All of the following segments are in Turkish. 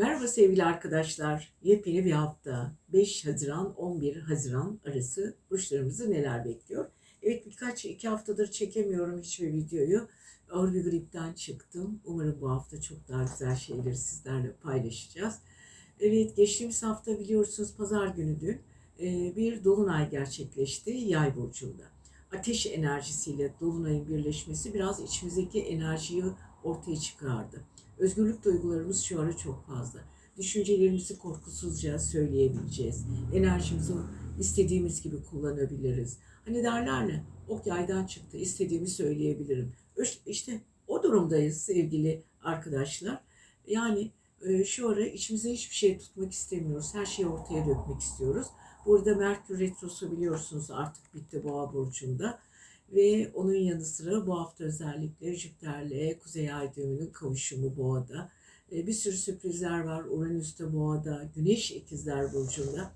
Merhaba sevgili arkadaşlar. Yepyeni bir hafta. 5 Haziran 11 Haziran arası burçlarımızı neler bekliyor? Evet birkaç iki haftadır çekemiyorum hiçbir videoyu. Ağır bir gripten çıktım. Umarım bu hafta çok daha güzel şeyleri sizlerle paylaşacağız. Evet geçtiğimiz hafta biliyorsunuz pazar günü dün e, bir dolunay gerçekleşti Yay burcunda. Ateş enerjisiyle dolunayın birleşmesi biraz içimizdeki enerjiyi ortaya çıkardı. Özgürlük duygularımız şu ara çok fazla. Düşüncelerimizi korkusuzca söyleyebileceğiz. Enerjimizi istediğimiz gibi kullanabiliriz. Hani derler ya, ok yaydan çıktı, istediğimi söyleyebilirim. İşte o durumdayız sevgili arkadaşlar. Yani e, şu ara içimize hiçbir şey tutmak istemiyoruz. Her şeyi ortaya dökmek istiyoruz. Burada Merkür Retrosu biliyorsunuz artık bitti Boğa Burcu'nda. Ve onun yanı sıra bu hafta özellikle Jüpiter'le Kuzey Ay düğümünün kavuşumu Boğa'da. E, bir sürü sürprizler var. Uranüs'te Boğa'da, Güneş İkizler Burcu'nda.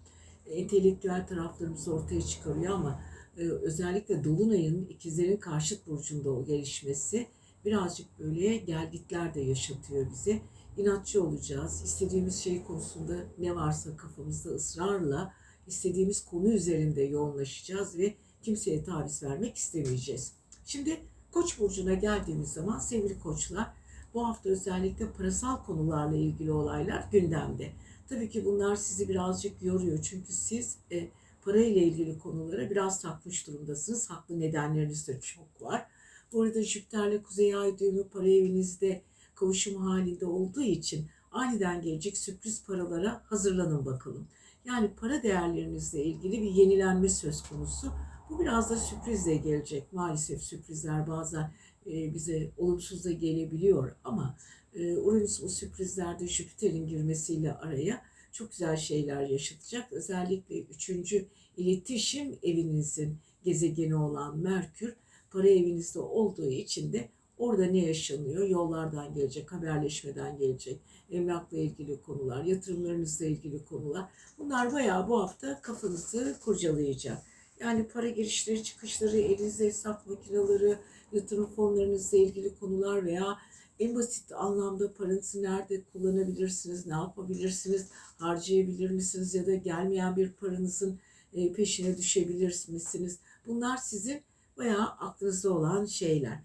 E, entelektüel taraflarımızı ortaya çıkarıyor ama e, özellikle Dolunay'ın ikizlerin karşıt burcunda o gelişmesi birazcık böyle gelgitler de yaşatıyor bize. İnatçı olacağız. İstediğimiz şey konusunda ne varsa kafamızda ısrarla istediğimiz konu üzerinde yoğunlaşacağız ve kimseye taviz vermek istemeyeceğiz. Şimdi Koç burcuna geldiğimiz zaman sevgili koçlar bu hafta özellikle parasal konularla ilgili olaylar gündemde. Tabii ki bunlar sizi birazcık yoruyor çünkü siz e, para ile ilgili konulara biraz takmış durumdasınız. Haklı nedenleriniz de çok var. Bu arada Jüpiter'le Kuzey Ay düğümü para evinizde kavuşum halinde olduğu için aniden gelecek sürpriz paralara hazırlanın bakalım. Yani para değerlerinizle ilgili bir yenilenme söz konusu. Bu biraz da sürprizle gelecek. Maalesef sürprizler bazen e, bize olumsuz da gelebiliyor ama e, Uranüs o sürprizlerde Jüpiter'in girmesiyle araya çok güzel şeyler yaşatacak. Özellikle üçüncü iletişim evinizin gezegeni olan Merkür para evinizde olduğu için de orada ne yaşanıyor? Yollardan gelecek, haberleşmeden gelecek, emlakla ilgili konular, yatırımlarınızla ilgili konular. Bunlar bayağı bu hafta kafanızı kurcalayacak. Yani para girişleri, çıkışları, elinizde hesap makineleri, yatırım fonlarınızla ilgili konular veya en basit anlamda paranızı nerede kullanabilirsiniz, ne yapabilirsiniz, harcayabilir misiniz ya da gelmeyen bir paranızın e, peşine düşebilir misiniz? Bunlar sizin bayağı aklınızda olan şeyler.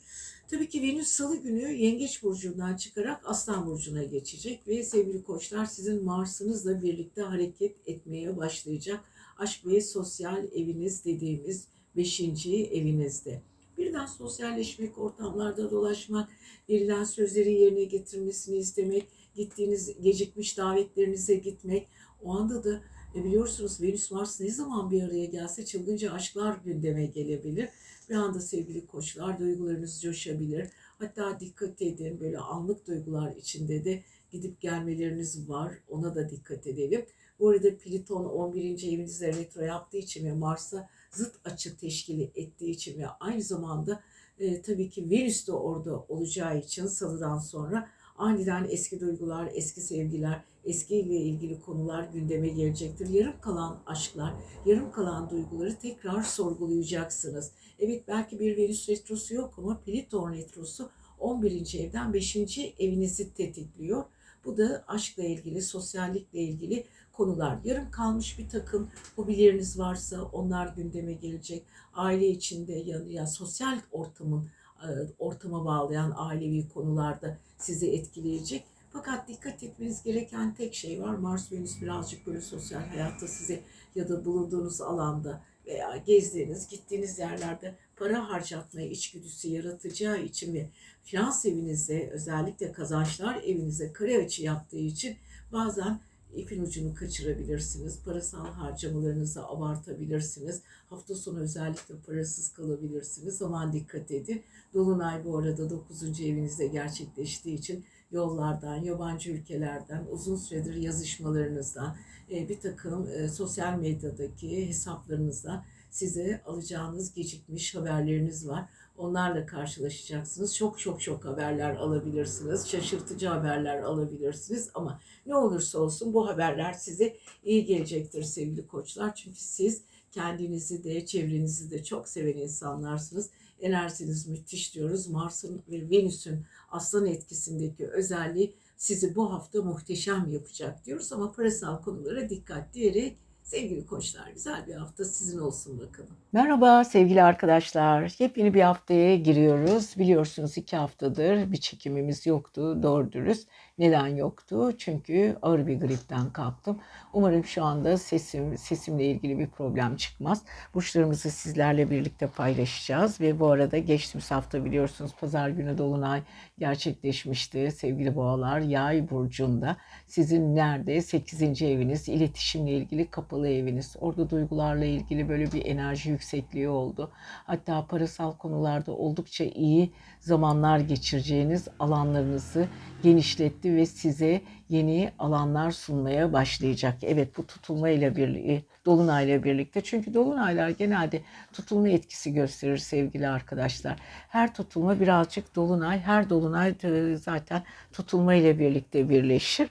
Tabii ki Venüs salı günü Yengeç Burcu'ndan çıkarak Aslan Burcu'na geçecek ve sevgili koçlar sizin Mars'ınızla birlikte hareket etmeye başlayacak aşk ve sosyal eviniz dediğimiz beşinci evinizde. Birden sosyalleşmek, ortamlarda dolaşmak, verilen sözleri yerine getirmesini istemek, gittiğiniz gecikmiş davetlerinize gitmek. O anda da e biliyorsunuz Venüs Mars ne zaman bir araya gelse çılgınca aşklar gündeme gelebilir. Bir anda sevgili koçlar duygularınız coşabilir. Hatta dikkat edin böyle anlık duygular içinde de gidip gelmeleriniz var. Ona da dikkat edelim. Bu arada Pliton 11. evinizde retro yaptığı için ve Mars'a zıt açı teşkil ettiği için ve aynı zamanda e, tabii ki Venüs de orada olacağı için salıdan sonra aniden eski duygular, eski sevgiler, eskiyle ilgili konular gündeme gelecektir. Yarım kalan aşklar, yarım kalan duyguları tekrar sorgulayacaksınız. Evet belki bir Venüs retrosu yok ama Pliton retrosu 11. evden 5. evinizi tetikliyor. Bu da aşkla ilgili, sosyallikle ilgili konular. Yarım kalmış bir takım hobileriniz varsa onlar gündeme gelecek. Aile içinde ya, ya sosyal ortamın e, ortama bağlayan ailevi konularda sizi etkileyecek. Fakat dikkat etmeniz gereken tek şey var. Mars Venüs birazcık böyle sosyal hayatta size ya da bulunduğunuz alanda veya gezdiğiniz, gittiğiniz yerlerde para harcatmaya içgüdüsü yaratacağı için ve finans evinizde özellikle kazançlar evinize kare açı yaptığı için bazen ipin ucunu kaçırabilirsiniz. Parasal harcamalarınızı abartabilirsiniz. Hafta sonu özellikle parasız kalabilirsiniz. Aman dikkat edin. Dolunay bu arada 9. evinizde gerçekleştiği için yollardan, yabancı ülkelerden, uzun süredir yazışmalarınızdan, e, bir takım e, sosyal medyadaki hesaplarınızdan size alacağınız gecikmiş haberleriniz var. Onlarla karşılaşacaksınız. Çok çok çok haberler alabilirsiniz. Şaşırtıcı haberler alabilirsiniz ama ne olursa olsun bu haberler size iyi gelecektir sevgili koçlar. Çünkü siz kendinizi de çevrenizi de çok seven insanlarsınız. Enerjiniz müthiş diyoruz. Mars'ın ve Venüs'ün aslan etkisindeki özelliği sizi bu hafta muhteşem yapacak diyoruz ama parasal konulara dikkat diyerek Sevgili koçlar güzel bir hafta sizin olsun bakalım. Merhaba sevgili arkadaşlar. Yepyeni bir haftaya giriyoruz. Biliyorsunuz iki haftadır bir çekimimiz yoktu doğru dürüst. Neden yoktu? Çünkü ağır bir gripten kaptım. Umarım şu anda sesim sesimle ilgili bir problem çıkmaz. Burçlarımızı sizlerle birlikte paylaşacağız ve bu arada geçtiğimiz hafta biliyorsunuz pazar günü dolunay gerçekleşmişti. Sevgili boğalar yay burcunda sizin nerede 8. eviniz iletişimle ilgili kapalı eviniz. Orada duygularla ilgili böyle bir enerji yüksekliği oldu. Hatta parasal konularda oldukça iyi zamanlar geçireceğiniz alanlarınızı genişletti ve size yeni alanlar sunmaya başlayacak. Evet bu tutulma ile birlikte, dolunayla birlikte. Çünkü dolunaylar genelde tutulma etkisi gösterir sevgili arkadaşlar. Her tutulma birazcık dolunay, her dolunay zaten tutulma ile birlikte birleşir.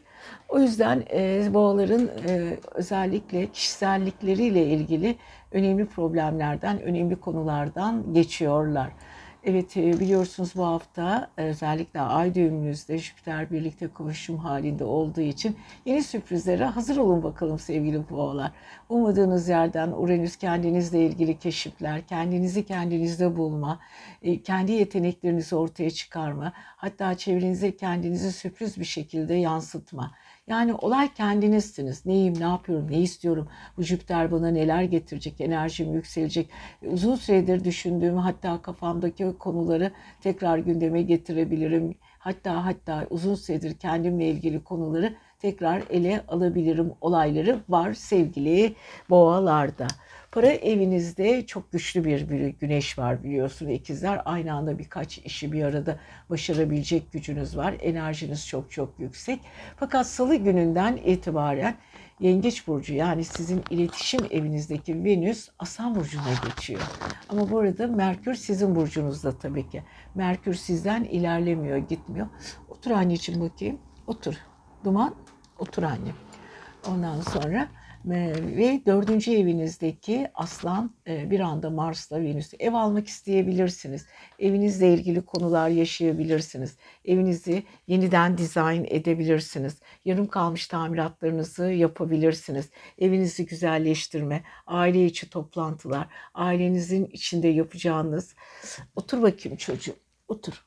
O yüzden e, boğaların e, özellikle kişisellikleriyle ilgili önemli problemlerden, önemli konulardan geçiyorlar. Evet e, biliyorsunuz bu hafta özellikle ay düğümünüzde Jüpiter birlikte kavuşum halinde olduğu için yeni sürprizlere hazır olun bakalım sevgili boğalar. Ummadığınız yerden Uranüs kendinizle ilgili keşifler, kendinizi kendinizde bulma, e, kendi yeteneklerinizi ortaya çıkarma, hatta çevrenize kendinizi sürpriz bir şekilde yansıtma. Yani olay kendinizsiniz. Neyim, ne yapıyorum, ne istiyorum? Bu Jüpiter bana neler getirecek, enerjim yükselecek. Uzun süredir düşündüğüm hatta kafamdaki konuları tekrar gündeme getirebilirim. Hatta hatta uzun süredir kendimle ilgili konuları tekrar ele alabilirim olayları var sevgili boğalarda. Para evinizde çok güçlü bir, güneş var biliyorsun ikizler. Aynı anda birkaç işi bir arada başarabilecek gücünüz var. Enerjiniz çok çok yüksek. Fakat salı gününden itibaren Yengeç burcu yani sizin iletişim evinizdeki Venüs Aslan burcuna geçiyor. Ama bu arada Merkür sizin burcunuzda tabii ki. Merkür sizden ilerlemiyor, gitmiyor. Otur anneciğim bakayım. Otur. Duman, otur anne. Ondan sonra ve dördüncü evinizdeki aslan e, bir anda Mars'la Venüs ev almak isteyebilirsiniz. Evinizle ilgili konular yaşayabilirsiniz. Evinizi yeniden dizayn edebilirsiniz. Yarım kalmış tamiratlarınızı yapabilirsiniz. Evinizi güzelleştirme, aile içi toplantılar, ailenizin içinde yapacağınız otur bakayım çocuğum otur.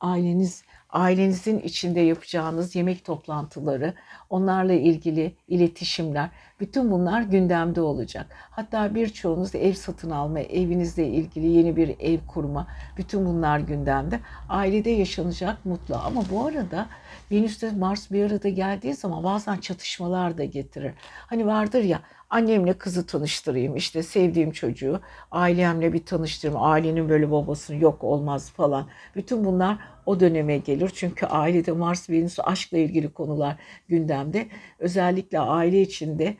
Aileniz ailenizin içinde yapacağınız yemek toplantıları, onlarla ilgili iletişimler, bütün bunlar gündemde olacak. Hatta birçoğunuz ev satın alma, evinizle ilgili yeni bir ev kurma, bütün bunlar gündemde. Ailede yaşanacak mutlu ama bu arada Venüs'te Mars bir arada geldiği zaman bazen çatışmalar da getirir. Hani vardır ya annemle kızı tanıştırayım işte sevdiğim çocuğu ailemle bir tanıştırayım ailenin böyle babasının yok olmaz falan bütün bunlar o döneme gelir. Çünkü ailede Mars Venüs aşkla ilgili konular gündemde. Özellikle aile içinde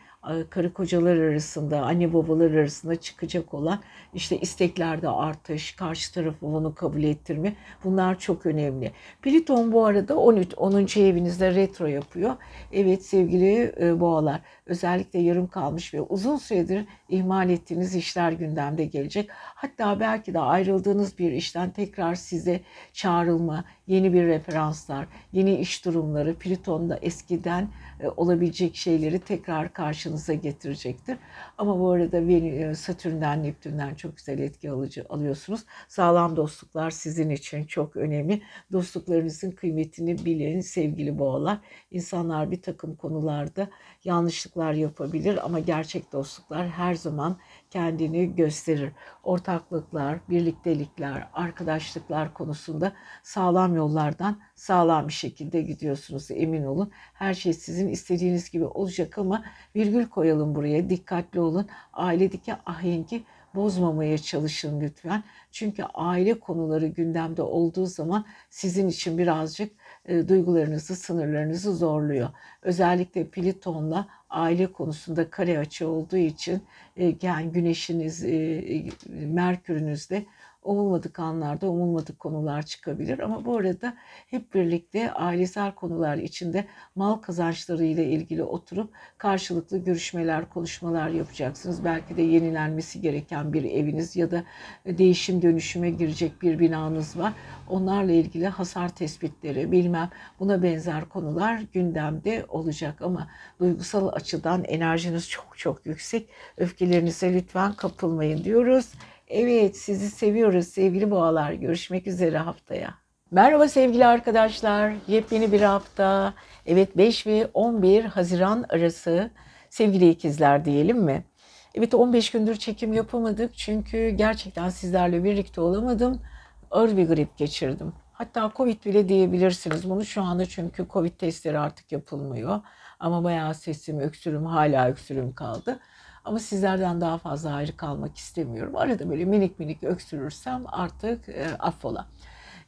karı kocalar arasında, anne babalar arasında çıkacak olan işte isteklerde artış, karşı tarafı onu kabul ettirme bunlar çok önemli. Plüton bu arada 13, 10. evinizde retro yapıyor. Evet sevgili e, boğalar özellikle yarım kalmış ve uzun süredir ihmal ettiğiniz işler gündemde gelecek. Hatta belki de ayrıldığınız bir işten tekrar size çağrılma, yeni bir referanslar, yeni iş durumları, Plüton'da eskiden e, olabilecek şeyleri tekrar karşınıza getirecektir. Ama bu arada e, Satürn'den, Neptün'den çok güzel etki alıcı alıyorsunuz. Sağlam dostluklar sizin için çok önemli. Dostluklarınızın kıymetini bilin sevgili boğalar. İnsanlar bir takım konularda yanlışlıklar yapabilir ama gerçek dostluklar her zaman kendini gösterir. Ortaklıklar, birliktelikler, arkadaşlıklar konusunda sağlam yollardan sağlam bir şekilde gidiyorsunuz emin olun. Her şey sizin istediğiniz gibi olacak ama virgül koyalım buraya. Dikkatli olun. Ailedeki ahengi bozmamaya çalışın lütfen. Çünkü aile konuları gündemde olduğu zaman sizin için birazcık e, duygularınızı, sınırlarınızı zorluyor. Özellikle Plüton'la aile konusunda kare açı olduğu için e, yani güneşiniz, e, Merkürünüz de umulmadık anlarda umulmadık konular çıkabilir. Ama bu arada hep birlikte ailesel konular içinde mal kazançları ile ilgili oturup karşılıklı görüşmeler, konuşmalar yapacaksınız. Belki de yenilenmesi gereken bir eviniz ya da değişim dönüşüme girecek bir binanız var. Onlarla ilgili hasar tespitleri, bilmem buna benzer konular gündemde olacak ama duygusal açıdan enerjiniz çok çok yüksek. Öfkelerinize lütfen kapılmayın diyoruz. Evet sizi seviyoruz sevgili boğalar. Görüşmek üzere haftaya. Merhaba sevgili arkadaşlar. Yepyeni bir hafta. Evet 5 ve 11 Haziran arası sevgili ikizler diyelim mi? Evet 15 gündür çekim yapamadık çünkü gerçekten sizlerle birlikte olamadım. Ağır bir grip geçirdim. Hatta Covid bile diyebilirsiniz bunu şu anda çünkü Covid testleri artık yapılmıyor. Ama bayağı sesim, öksürüm hala öksürüm kaldı. Ama sizlerden daha fazla ayrı kalmak istemiyorum. Arada böyle minik minik öksürürsem artık e, affola.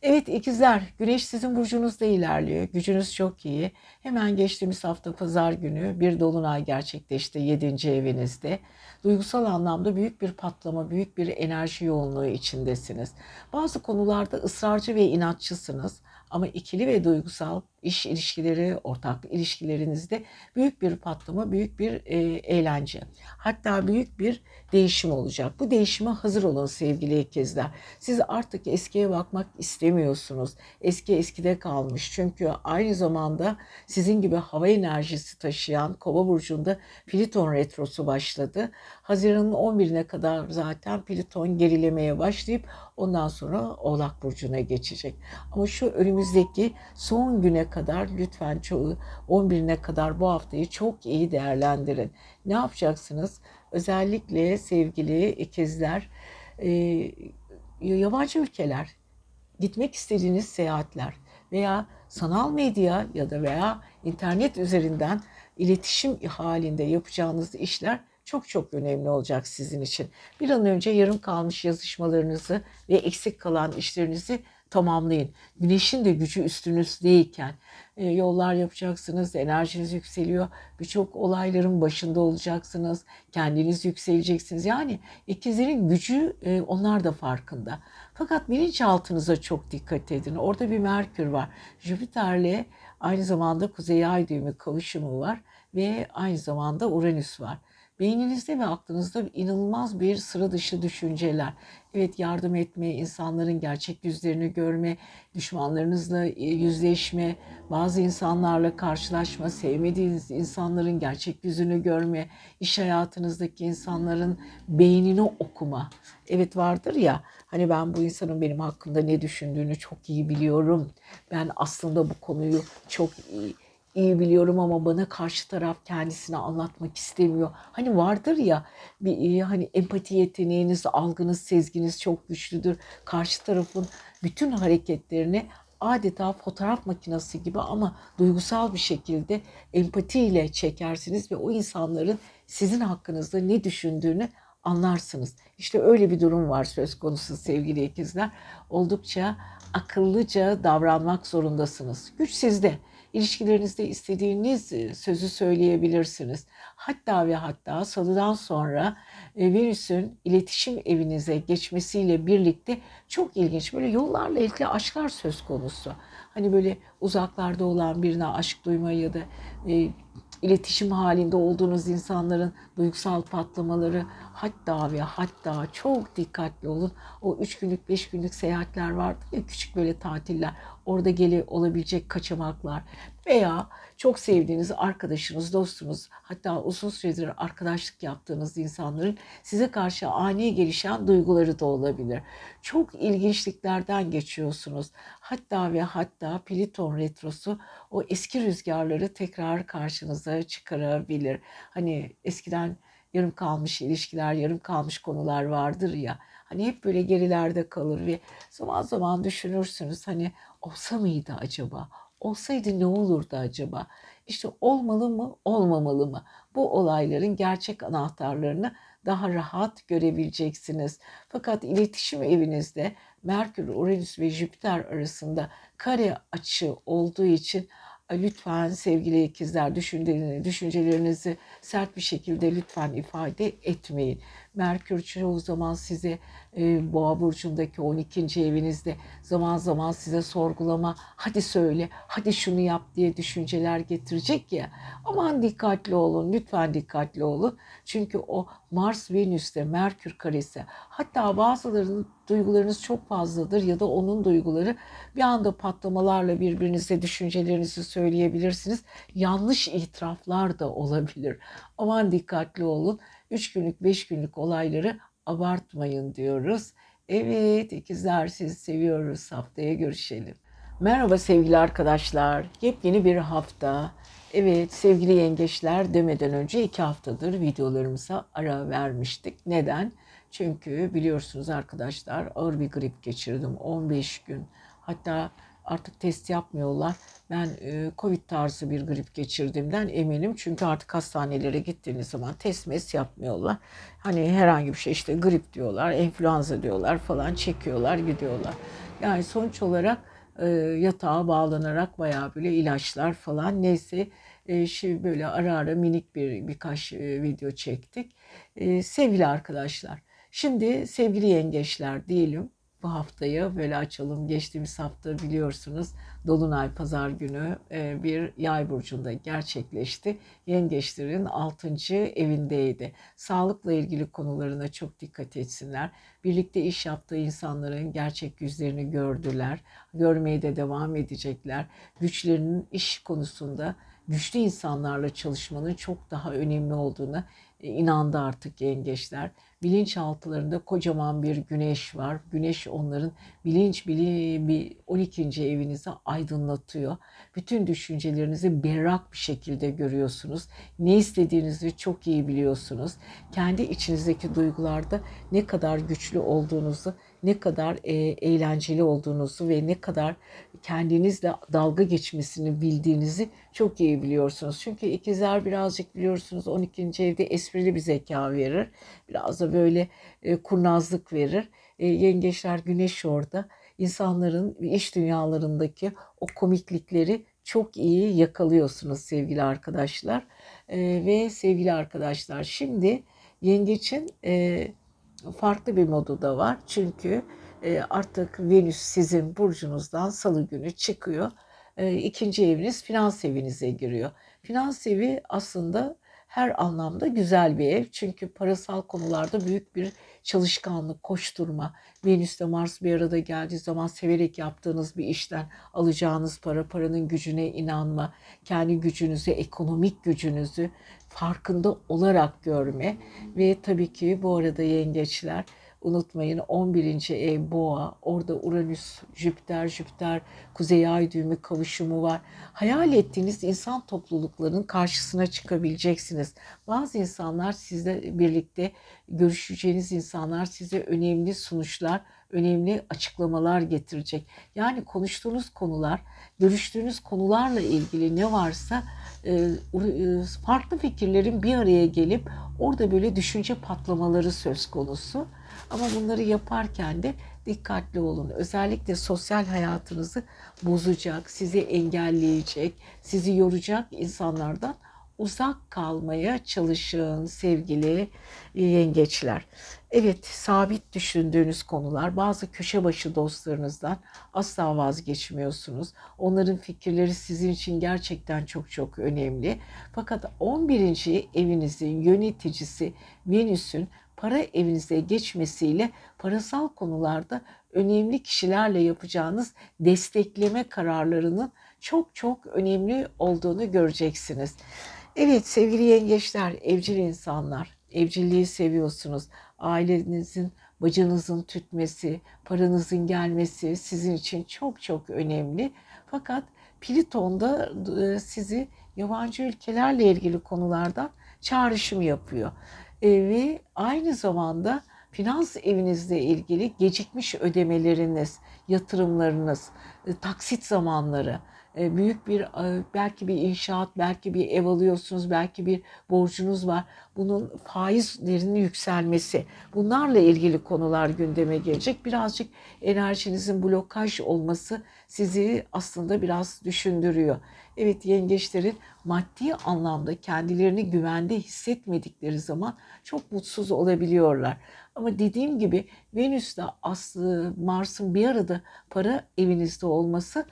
Evet ikizler, güneş sizin burcunuzda ilerliyor. Gücünüz çok iyi. Hemen geçtiğimiz hafta pazar günü bir dolunay gerçekleşti 7. evinizde. Duygusal anlamda büyük bir patlama, büyük bir enerji yoğunluğu içindesiniz. Bazı konularda ısrarcı ve inatçısınız ama ikili ve duygusal iş ilişkileri, ortaklık ilişkilerinizde büyük bir patlama, büyük bir e, eğlence. Hatta büyük bir değişim olacak. Bu değişime hazır olun sevgili ikizler. Siz artık eskiye bakmak istemiyorsunuz. Eski eskide kalmış. Çünkü aynı zamanda sizin gibi hava enerjisi taşıyan Kova burcunda Pliton retrosu başladı. Haziran'ın 11'ine kadar zaten Pliton gerilemeye başlayıp ondan sonra Oğlak burcuna geçecek. Ama şu önümüzdeki son güne kadar lütfen çoğu 11'ine kadar bu haftayı çok iyi değerlendirin. Ne yapacaksınız? Özellikle sevgili ikizler, e, yabancı ülkeler, gitmek istediğiniz seyahatler veya sanal medya ya da veya internet üzerinden iletişim halinde yapacağınız işler çok çok önemli olacak sizin için. Bir an önce yarım kalmış yazışmalarınızı ve eksik kalan işlerinizi tamamlayın. Güneşin de gücü üstünüzdeyken e, yollar yapacaksınız, enerjiniz yükseliyor. Birçok olayların başında olacaksınız. Kendiniz yükseleceksiniz. Yani ikizlerin gücü e, onlar da farkında. Fakat bilinçaltınıza çok dikkat edin. Orada bir Merkür var. Jüpiter'le aynı zamanda Kuzey Ay düğümü kavuşumu var ve aynı zamanda Uranüs var. Beyninizde ve aklınızda inanılmaz bir sıra dışı düşünceler. Evet yardım etme, insanların gerçek yüzlerini görme, düşmanlarınızla e, yüzleşme, bazı insanlarla karşılaşma, sevmediğiniz insanların gerçek yüzünü görme, iş hayatınızdaki insanların beynini okuma. Evet vardır ya hani ben bu insanın benim hakkında ne düşündüğünü çok iyi biliyorum. Ben aslında bu konuyu çok iyi iyi biliyorum ama bana karşı taraf kendisine anlatmak istemiyor. Hani vardır ya bir hani empati yeteneğiniz, algınız, sezginiz çok güçlüdür. Karşı tarafın bütün hareketlerini adeta fotoğraf makinesi gibi ama duygusal bir şekilde empatiyle çekersiniz ve o insanların sizin hakkınızda ne düşündüğünü anlarsınız. İşte öyle bir durum var söz konusu sevgili ikizler. Oldukça akıllıca davranmak zorundasınız. Güç sizde. İlişkilerinizde istediğiniz e, sözü söyleyebilirsiniz. Hatta ve hatta salıdan sonra e, virüsün iletişim evinize geçmesiyle birlikte çok ilginç böyle yollarla ilgili aşklar söz konusu. Hani böyle uzaklarda olan birine aşk duyma ya da e, iletişim halinde olduğunuz insanların duygusal patlamaları hatta ve hatta çok dikkatli olun. O üç günlük beş günlük seyahatler vardı ya küçük böyle tatiller orada geli olabilecek kaçamaklar veya çok sevdiğiniz arkadaşınız, dostunuz hatta uzun süredir arkadaşlık yaptığınız insanların size karşı ani gelişen duyguları da olabilir. Çok ilginçliklerden geçiyorsunuz. Hatta ve hatta Pliton retrosu o eski rüzgarları tekrar karşınıza çıkarabilir. Hani eskiden yarım kalmış ilişkiler, yarım kalmış konular vardır ya. Hani hep böyle gerilerde kalır ve zaman zaman düşünürsünüz hani olsa mıydı acaba? Olsaydı ne olurdu acaba? İşte olmalı mı, olmamalı mı? Bu olayların gerçek anahtarlarını daha rahat görebileceksiniz. Fakat iletişim evinizde Merkür, Uranüs ve Jüpiter arasında kare açı olduğu için lütfen sevgili ikizler düşüncelerinizi sert bir şekilde lütfen ifade etmeyin. Merkür çoğu zaman size e, Boğa burcundaki 12. evinizde zaman zaman size sorgulama, hadi söyle, hadi şunu yap diye düşünceler getirecek ya. Aman dikkatli olun, lütfen dikkatli olun. Çünkü o Mars Venüs'te Merkür karesi. Hatta bazılarının duygularınız çok fazladır ya da onun duyguları bir anda patlamalarla birbirinize düşüncelerinizi söyleyebilirsiniz. Yanlış itiraflar da olabilir. Aman dikkatli olun. 3 günlük 5 günlük olayları abartmayın diyoruz. Evet ikizler sizi seviyoruz. Haftaya görüşelim. Merhaba sevgili arkadaşlar. Yepyeni bir hafta. Evet sevgili yengeçler demeden önce iki haftadır videolarımıza ara vermiştik. Neden? Çünkü biliyorsunuz arkadaşlar ağır bir grip geçirdim 15 gün. Hatta artık test yapmıyorlar. Ben e, Covid tarzı bir grip geçirdiğimden eminim. Çünkü artık hastanelere gittiğiniz zaman test mes yapmıyorlar. Hani herhangi bir şey işte grip diyorlar, enfluenza diyorlar falan çekiyorlar gidiyorlar. Yani sonuç olarak e, yatağa bağlanarak bayağı böyle ilaçlar falan neyse e, şimdi böyle ara ara minik bir birkaç e, video çektik. E, sevgili arkadaşlar şimdi sevgili yengeçler diyelim bu haftayı böyle açalım. Geçtiğimiz hafta biliyorsunuz Dolunay Pazar günü e, bir yay burcunda gerçekleşti. Yengeçlerin 6. evindeydi. Sağlıkla ilgili konularına çok dikkat etsinler. Birlikte iş yaptığı insanların gerçek yüzlerini gördüler. Görmeye de devam edecekler. Güçlerinin iş konusunda güçlü insanlarla çalışmanın çok daha önemli olduğunu inandı artık yengeçler. Bilinçaltılarında kocaman bir güneş var. Güneş onların bilinç bili, 12. evinizi aydınlatıyor. Bütün düşüncelerinizi berrak bir şekilde görüyorsunuz. Ne istediğinizi çok iyi biliyorsunuz. Kendi içinizdeki duygularda ne kadar güçlü olduğunuzu ne kadar e, eğlenceli olduğunuzu ve ne kadar kendinizle dalga geçmesini bildiğinizi çok iyi biliyorsunuz. Çünkü ikizler birazcık biliyorsunuz 12. evde esprili bir zeka verir. Biraz da böyle e, kurnazlık verir. E, yengeçler güneş orada. İnsanların iş dünyalarındaki o komiklikleri çok iyi yakalıyorsunuz sevgili arkadaşlar. Ve sevgili arkadaşlar şimdi yengeçin e, farklı bir modu da var. Çünkü e, artık Venüs sizin burcunuzdan salı günü çıkıyor. E, ikinci eviniz finans evinize giriyor. Finans evi aslında her anlamda güzel bir ev. Çünkü parasal konularda büyük bir çalışkanlık, koşturma. Venüs'te Mars bir arada geldiği zaman severek yaptığınız bir işten alacağınız para, paranın gücüne inanma, kendi gücünüzü, ekonomik gücünüzü farkında olarak görme ve tabii ki bu arada yengeçler unutmayın 11. ev boğa orada Uranüs, Jüpiter, Jüpiter kuzey ay düğümü kavuşumu var. Hayal ettiğiniz insan topluluklarının karşısına çıkabileceksiniz. Bazı insanlar sizle birlikte görüşeceğiniz insanlar size önemli sonuçlar, önemli açıklamalar getirecek. Yani konuştuğunuz konular, görüştüğünüz konularla ilgili ne varsa e, e, farklı fikirlerin bir araya gelip orada böyle düşünce patlamaları söz konusu. Ama bunları yaparken de dikkatli olun. Özellikle sosyal hayatınızı bozacak, sizi engelleyecek, sizi yoracak insanlardan uzak kalmaya çalışın sevgili yengeçler. Evet sabit düşündüğünüz konular bazı köşe başı dostlarınızdan asla vazgeçmiyorsunuz. Onların fikirleri sizin için gerçekten çok çok önemli. Fakat 11. evinizin yöneticisi Venüs'ün para evinize geçmesiyle parasal konularda önemli kişilerle yapacağınız destekleme kararlarının çok çok önemli olduğunu göreceksiniz. Evet sevgili yengeçler, evcil insanlar, evcilliği seviyorsunuz. Ailenizin, bacınızın tütmesi, paranızın gelmesi sizin için çok çok önemli. Fakat Pliton'da e, sizi yabancı ülkelerle ilgili konulardan çağrışım yapıyor. E, ve aynı zamanda finans evinizle ilgili gecikmiş ödemeleriniz, yatırımlarınız, e, taksit zamanları, büyük bir belki bir inşaat, belki bir ev alıyorsunuz, belki bir borcunuz var. bunun faizlerinin yükselmesi, bunlarla ilgili konular gündeme gelecek. Birazcık enerjinizin blokaj olması sizi aslında biraz düşündürüyor. Evet yengeçlerin maddi anlamda kendilerini güvende hissetmedikleri zaman çok mutsuz olabiliyorlar. Ama dediğim gibi Venüs'te Aslı, Mars'ın bir arada para evinizde olması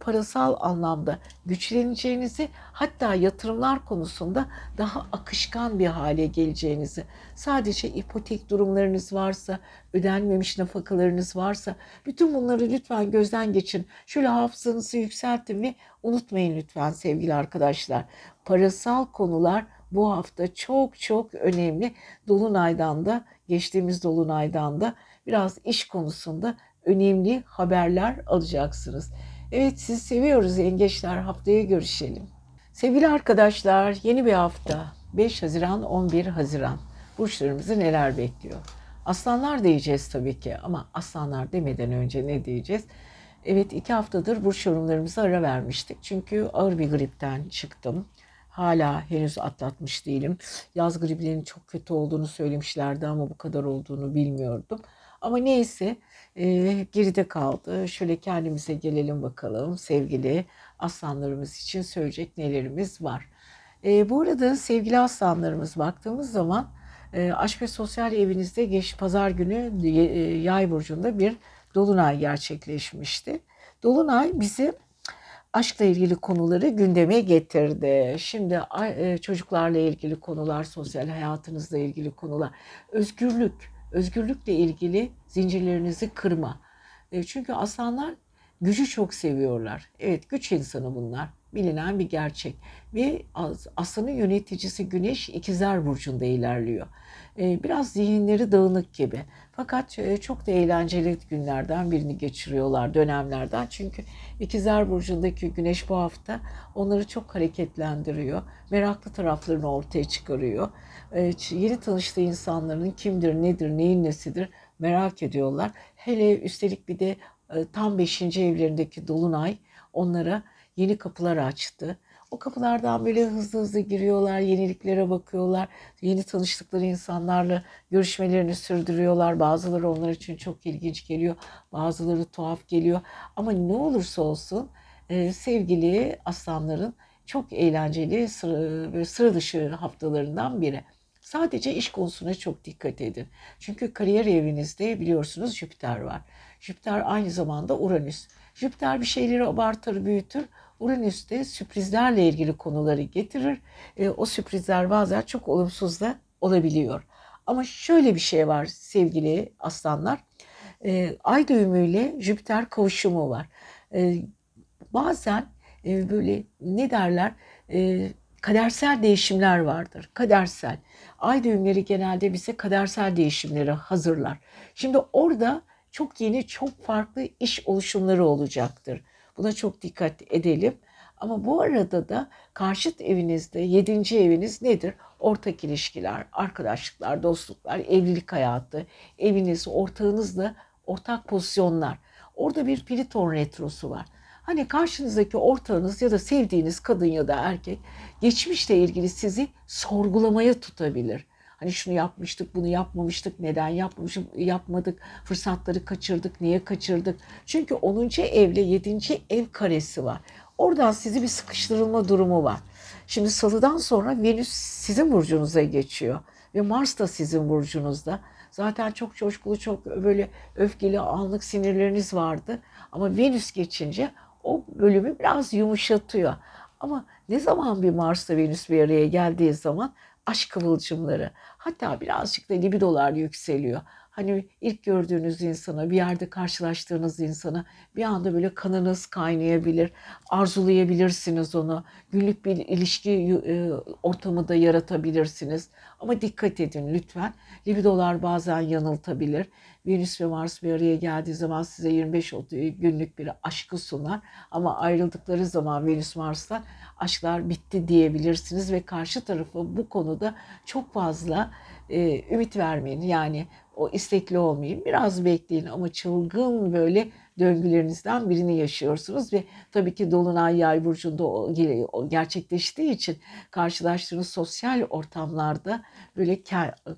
parasal anlamda güçleneceğinizi hatta yatırımlar konusunda daha akışkan bir hale geleceğinizi sadece ipotek durumlarınız varsa ödenmemiş nafakalarınız varsa bütün bunları lütfen gözden geçin. Şöyle hafızanızı yükseltin ve unutmayın lütfen sevgili arkadaşlar. Parasal konular bu hafta çok çok önemli. Dolunaydan da geçtiğimiz dolunaydan da biraz iş konusunda önemli haberler alacaksınız. Evet sizi seviyoruz yengeçler haftaya görüşelim. Sevgili arkadaşlar yeni bir hafta 5 Haziran 11 Haziran burçlarımızı neler bekliyor? Aslanlar diyeceğiz tabii ki ama aslanlar demeden önce ne diyeceğiz? Evet iki haftadır burç yorumlarımıza ara vermiştik. Çünkü ağır bir gripten çıktım. Hala henüz atlatmış değilim. Yaz griplerinin çok kötü olduğunu söylemişlerdi ama bu kadar olduğunu bilmiyordum. Ama neyse e, geride kaldı. Şöyle kendimize gelelim bakalım sevgili aslanlarımız için söyleyecek nelerimiz var. E, bu arada sevgili aslanlarımız baktığımız zaman e, aşk ve sosyal evinizde geç pazar günü e, yay burcunda bir dolunay gerçekleşmişti. Dolunay bizi aşkla ilgili konuları gündeme getirdi. Şimdi e, çocuklarla ilgili konular, sosyal hayatınızla ilgili konular, özgürlük, özgürlükle ilgili zincirlerinizi kırma. E, çünkü aslanlar gücü çok seviyorlar. Evet güç insanı bunlar. Bilinen bir gerçek. Ve aslanın yöneticisi Güneş ikizler burcunda ilerliyor. E, biraz zihinleri dağınık gibi. Fakat e, çok da eğlenceli günlerden birini geçiriyorlar, dönemlerden. Çünkü ikizler burcundaki güneş bu hafta onları çok hareketlendiriyor. Meraklı taraflarını ortaya çıkarıyor. E, yeni tanıştığı insanların kimdir, nedir, neyin nesidir merak ediyorlar. Hele üstelik bir de tam 5. evlerindeki dolunay onlara yeni kapılar açtı. O kapılardan böyle hızlı hızlı giriyorlar, yeniliklere bakıyorlar, yeni tanıştıkları insanlarla görüşmelerini sürdürüyorlar. Bazıları onlar için çok ilginç geliyor, bazıları tuhaf geliyor. Ama ne olursa olsun e, sevgili aslanların çok eğlenceli, sıra, sıra dışı haftalarından biri. Sadece iş konusuna çok dikkat edin. Çünkü kariyer evinizde biliyorsunuz Jüpiter var. Jüpiter aynı zamanda Uranüs. Jüpiter bir şeyleri abartır, büyütür. Uranüs de sürprizlerle ilgili konuları getirir. E, o sürprizler bazen çok olumsuz da olabiliyor. Ama şöyle bir şey var sevgili aslanlar. E, ay düğümüyle Jüpiter kavuşumu var. E, bazen e, böyle ne derler e, kadersel değişimler vardır. Kadersel. Ay düğümleri genelde bize kadersel değişimleri hazırlar. Şimdi orada çok yeni, çok farklı iş oluşumları olacaktır. Buna çok dikkat edelim. Ama bu arada da karşıt evinizde yedinci eviniz nedir? Ortak ilişkiler, arkadaşlıklar, dostluklar, evlilik hayatı, eviniz, ortağınızla ortak pozisyonlar. Orada bir Pliton retrosu var. Hani karşınızdaki ortağınız ya da sevdiğiniz kadın ya da erkek geçmişle ilgili sizi sorgulamaya tutabilir. Hani şunu yapmıştık, bunu yapmamıştık, neden yapmışım, yapmadık, fırsatları kaçırdık, niye kaçırdık? Çünkü 10. evle 7. ev karesi var. Oradan sizi bir sıkıştırılma durumu var. Şimdi salıdan sonra Venüs sizin burcunuza geçiyor ve Mars da sizin burcunuzda. Zaten çok coşkulu, çok böyle öfkeli, anlık sinirleriniz vardı. Ama Venüs geçince o bölümü biraz yumuşatıyor. Ama ne zaman bir Mars'la Venüs bir araya geldiği zaman aşk kıvılcımları hatta birazcık da libidolar yükseliyor. Hani ilk gördüğünüz insana, bir yerde karşılaştığınız insana bir anda böyle kanınız kaynayabilir, arzulayabilirsiniz onu. Günlük bir ilişki e, ortamı da yaratabilirsiniz. Ama dikkat edin lütfen. Libidolar bazen yanıltabilir. Venüs ve Mars bir araya geldiği zaman size 25 günlük bir aşkı sunar. Ama ayrıldıkları zaman Venüs Mars'tan aşklar bitti diyebilirsiniz ve karşı tarafı bu konuda çok fazla e, ümit vermeyin. Yani o istekli olmayın. Biraz bekleyin ama çılgın böyle döngülerinizden birini yaşıyorsunuz ve tabii ki Dolunay Yay burcunda gerçekleştiği için karşılaştığınız sosyal ortamlarda böyle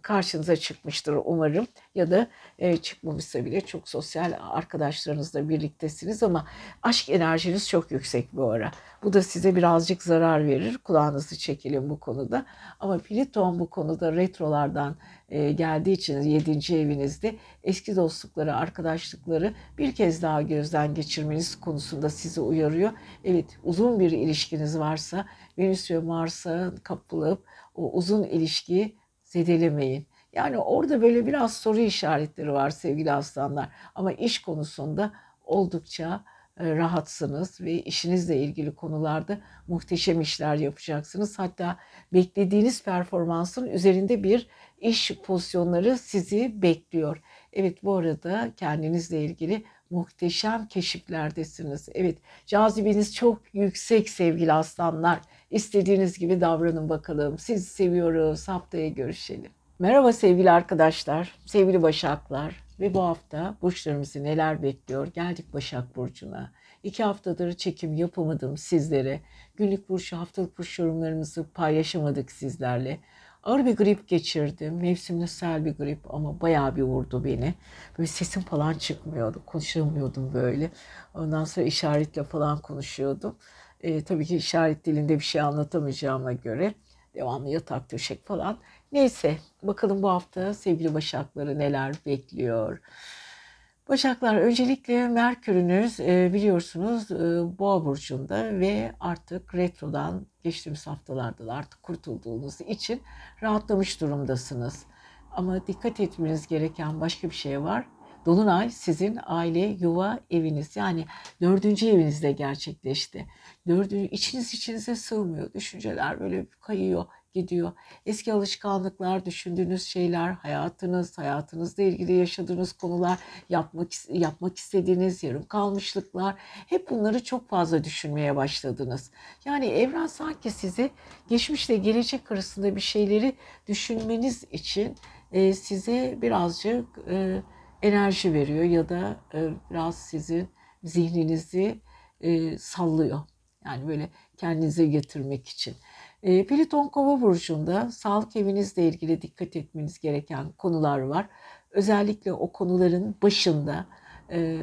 karşınıza çıkmıştır umarım ya da e, çıkmamışsa bile çok sosyal arkadaşlarınızla birliktesiniz ama aşk enerjiniz çok yüksek bu ara. Bu da size birazcık zarar verir. Kulağınızı çekelim bu konuda. Ama Plüton bu konuda retrolardan geldiği için 7. evinizde eski dostlukları, arkadaşlıkları bir kez daha gözden geçirmeniz konusunda sizi uyarıyor. Evet uzun bir ilişkiniz varsa Venüs ve Mars'a kapılıp o uzun ilişkiyi zedelemeyin. Yani orada böyle biraz soru işaretleri var sevgili aslanlar. Ama iş konusunda oldukça e, rahatsınız ve işinizle ilgili konularda muhteşem işler yapacaksınız. Hatta beklediğiniz performansın üzerinde bir iş pozisyonları sizi bekliyor. Evet bu arada kendinizle ilgili muhteşem keşiflerdesiniz. Evet cazibeniz çok yüksek sevgili aslanlar. İstediğiniz gibi davranın bakalım. Sizi seviyoruz. Haftaya görüşelim. Merhaba sevgili arkadaşlar, sevgili Başaklar ve bu hafta burçlarımızı neler bekliyor? Geldik Başak Burcu'na. İki haftadır çekim yapamadım sizlere. Günlük burç, haftalık burç yorumlarımızı paylaşamadık sizlerle. Ağır bir grip geçirdim. Mevsimsel bir grip ama bayağı bir vurdu beni. Böyle sesim falan çıkmıyordu. Konuşamıyordum böyle. Ondan sonra işaretle falan konuşuyordum. E, tabii ki işaret dilinde bir şey anlatamayacağıma göre devamlı yatak döşek falan. Neyse bakalım bu hafta sevgili Başakları neler bekliyor. Başaklar öncelikle Merkür'ünüz e, biliyorsunuz e, Boğa burcunda ve artık retrodan geçtiğimiz haftalarda da artık kurtulduğunuz için rahatlamış durumdasınız. Ama dikkat etmeniz gereken başka bir şey var. Dolunay sizin aile, yuva eviniz yani dördüncü evinizde gerçekleşti. Dördüncü, içiniz içinize sığmıyor. Düşünceler böyle kayıyor, gidiyor. Eski alışkanlıklar, düşündüğünüz şeyler, hayatınız, hayatınızla ilgili yaşadığınız konular, yapmak yapmak istediğiniz yarım kalmışlıklar, hep bunları çok fazla düşünmeye başladınız. Yani evren sanki sizi geçmişle gelecek arasında bir şeyleri düşünmeniz için e, size birazcık e, enerji veriyor ya da e, biraz sizin zihninizi e, sallıyor. Yani böyle kendinize getirmek için. E, Plüton Kova burcunda sağlık evinizle ilgili dikkat etmeniz gereken konular var. Özellikle o konuların başında e,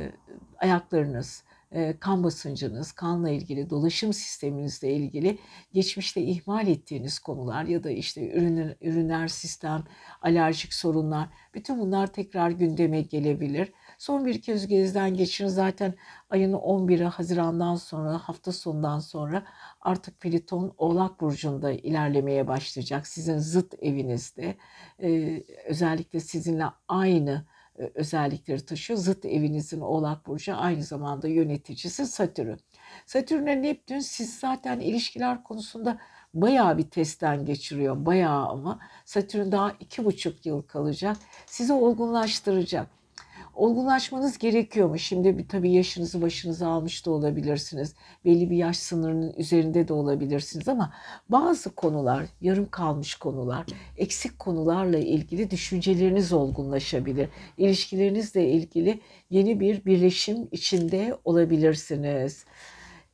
ayaklarınız, e, kan basıncınız, kanla ilgili, dolaşım sisteminizle ilgili geçmişte ihmal ettiğiniz konular ya da işte ürünler, ürünler sistem, alerjik sorunlar, bütün bunlar tekrar gündeme gelebilir. Son bir kez gezden geçirin zaten ayın 11'i Haziran'dan sonra hafta sonundan sonra artık Plüton Oğlak Burcu'nda ilerlemeye başlayacak. Sizin zıt evinizde ee, özellikle sizinle aynı e, özellikleri taşıyor. Zıt evinizin Oğlak Burcu aynı zamanda yöneticisi Satürn. Satürn'le Neptün siz zaten ilişkiler konusunda bayağı bir testten geçiriyor. Bayağı ama Satürn daha iki buçuk yıl kalacak. Sizi olgunlaştıracak olgunlaşmanız gerekiyor mu? Şimdi tabii yaşınızı başınıza almış da olabilirsiniz. Belli bir yaş sınırının üzerinde de olabilirsiniz ama bazı konular, yarım kalmış konular, eksik konularla ilgili düşünceleriniz olgunlaşabilir. İlişkilerinizle ilgili yeni bir birleşim içinde olabilirsiniz.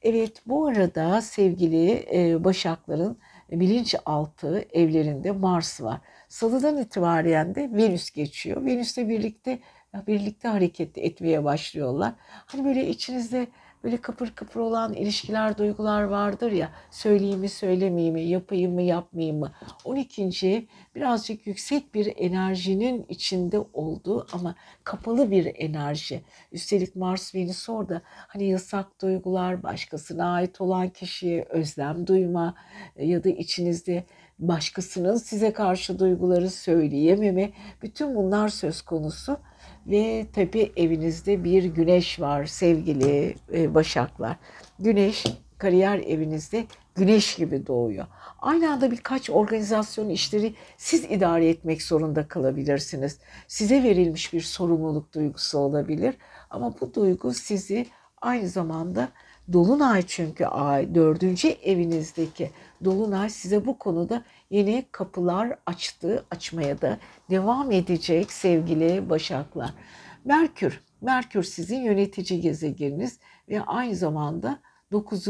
Evet bu arada sevgili e, Başakların bilinçaltı evlerinde Mars var. Salıdan itibaren de Venüs geçiyor. Venüs'le birlikte birlikte hareket etmeye başlıyorlar. Hani böyle içinizde böyle kıpır kıpır olan ilişkiler, duygular vardır ya. Söyleyeyim mi, söylemeyeyim mi, yapayım mı, yapmayayım mı? 12. birazcık yüksek bir enerjinin içinde olduğu ama kapalı bir enerji. Üstelik Mars Venüs orada hani yasak duygular, başkasına ait olan kişiye özlem duyma ya da içinizde başkasının size karşı duyguları söyleyememe bütün bunlar söz konusu. Ve tabi evinizde bir güneş var sevgili e, başaklar. Güneş kariyer evinizde güneş gibi doğuyor. Aynı anda birkaç organizasyon işleri siz idare etmek zorunda kalabilirsiniz. Size verilmiş bir sorumluluk duygusu olabilir ama bu duygu sizi aynı zamanda Dolunay çünkü ay dördüncü evinizdeki Dolunay size bu konuda yeni kapılar açtı, açmaya da devam edecek sevgili Başaklar. Merkür, Merkür sizin yönetici gezegeniniz ve aynı zamanda 9.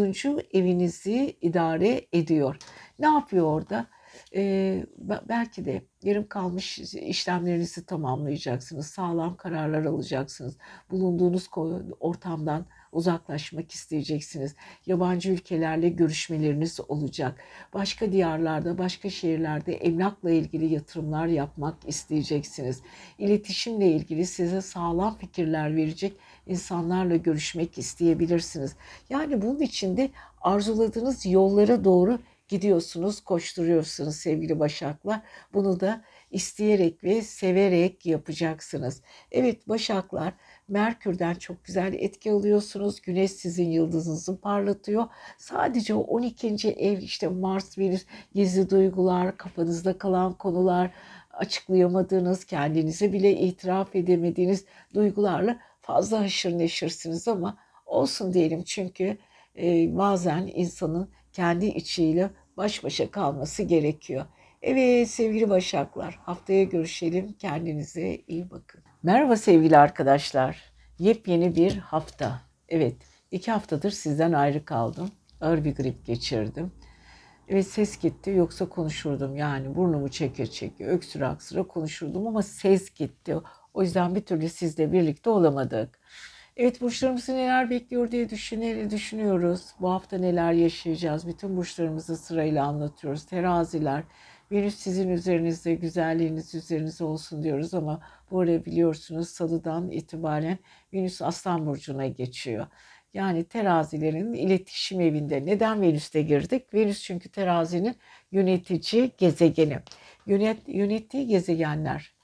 evinizi idare ediyor. Ne yapıyor orada? Ee, belki de yarım kalmış işlemlerinizi tamamlayacaksınız. Sağlam kararlar alacaksınız. Bulunduğunuz ortamdan uzaklaşmak isteyeceksiniz. Yabancı ülkelerle görüşmeleriniz olacak. Başka diyarlarda, başka şehirlerde emlakla ilgili yatırımlar yapmak isteyeceksiniz. İletişimle ilgili size sağlam fikirler verecek insanlarla görüşmek isteyebilirsiniz. Yani bunun için de arzuladığınız yollara doğru gidiyorsunuz, koşturuyorsunuz sevgili Başaklar. Bunu da isteyerek ve severek yapacaksınız. Evet Başaklar Merkür'den çok güzel etki alıyorsunuz. Güneş sizin yıldızınızı parlatıyor. Sadece o 12. ev işte Mars, Venüs, gizli duygular, kafanızda kalan konular, açıklayamadığınız, kendinize bile itiraf edemediğiniz duygularla fazla haşır neşirsiniz ama olsun diyelim çünkü e, bazen insanın kendi içiyle baş başa kalması gerekiyor. Evet sevgili Başaklar haftaya görüşelim. Kendinize iyi bakın. Merhaba sevgili arkadaşlar. Yepyeni bir hafta. Evet iki haftadır sizden ayrı kaldım. Ağır bir grip geçirdim. Evet ses gitti yoksa konuşurdum yani burnumu çeke çeke öksüre aksıra konuşurdum ama ses gitti. O yüzden bir türlü sizle birlikte olamadık. Evet burçlarımızı neler bekliyor diye düşüne, düşünüyoruz. Bu hafta neler yaşayacağız? Bütün burçlarımızı sırayla anlatıyoruz. Teraziler, Venüs sizin üzerinizde, güzelliğiniz üzerinizde olsun diyoruz ama bu arada biliyorsunuz salıdan itibaren Venüs Aslan Burcu'na geçiyor. Yani terazilerin iletişim evinde. Neden Venüs'te girdik? Venüs çünkü terazinin yönetici gezegeni. Yönet, yönettiği gezegenler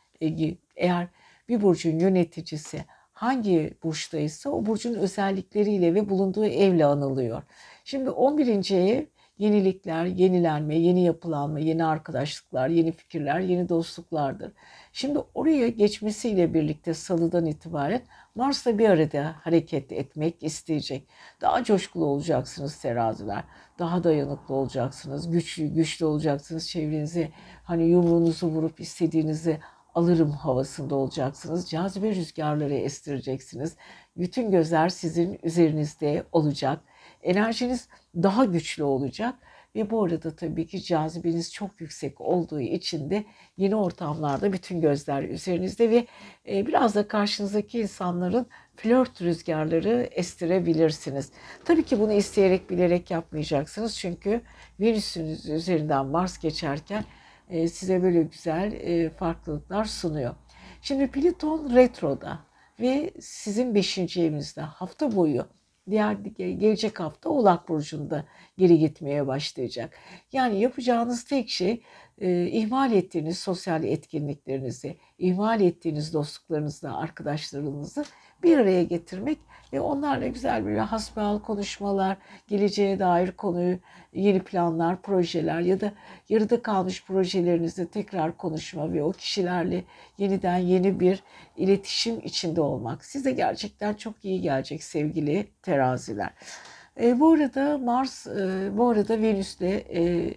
eğer bir burcun yöneticisi hangi burçtaysa o burcun özellikleriyle ve bulunduğu evle anılıyor. Şimdi 11. ev yenilikler, yenilenme, yeni yapılanma, yeni arkadaşlıklar, yeni fikirler, yeni dostluklardır. Şimdi oraya geçmesiyle birlikte salıdan itibaren Mars'la bir arada hareket etmek isteyecek. Daha coşkulu olacaksınız teraziler. Daha dayanıklı olacaksınız. Güçlü, güçlü olacaksınız. Çevrenize hani yumruğunuzu vurup istediğinizi alırım havasında olacaksınız. Cazibe rüzgarları estireceksiniz. Bütün gözler sizin üzerinizde olacak. Enerjiniz daha güçlü olacak. Ve bu arada tabii ki cazibeniz çok yüksek olduğu için de yeni ortamlarda bütün gözler üzerinizde ve e, biraz da karşınızdaki insanların flört rüzgarları estirebilirsiniz. Tabii ki bunu isteyerek bilerek yapmayacaksınız. Çünkü Venüs'ün üzerinden Mars geçerken e, size böyle güzel e, farklılıklar sunuyor. Şimdi Plüton retroda ve sizin 5. evinizde hafta boyu diğer gelecek hafta Oğlak Burcu'nda geri gitmeye başlayacak. Yani yapacağınız tek şey e, ihmal ettiğiniz sosyal etkinliklerinizi, ihmal ettiğiniz dostluklarınızla, arkadaşlarınızı bir araya getirmek ve onlarla güzel böyle hasbihal konuşmalar, geleceğe dair konuyu, yeni planlar, projeler ya da yarıda kalmış projelerinizde tekrar konuşma ve o kişilerle yeniden yeni bir iletişim içinde olmak size gerçekten çok iyi gelecek sevgili teraziler. E, bu arada Mars, e, bu arada Venüs'le e,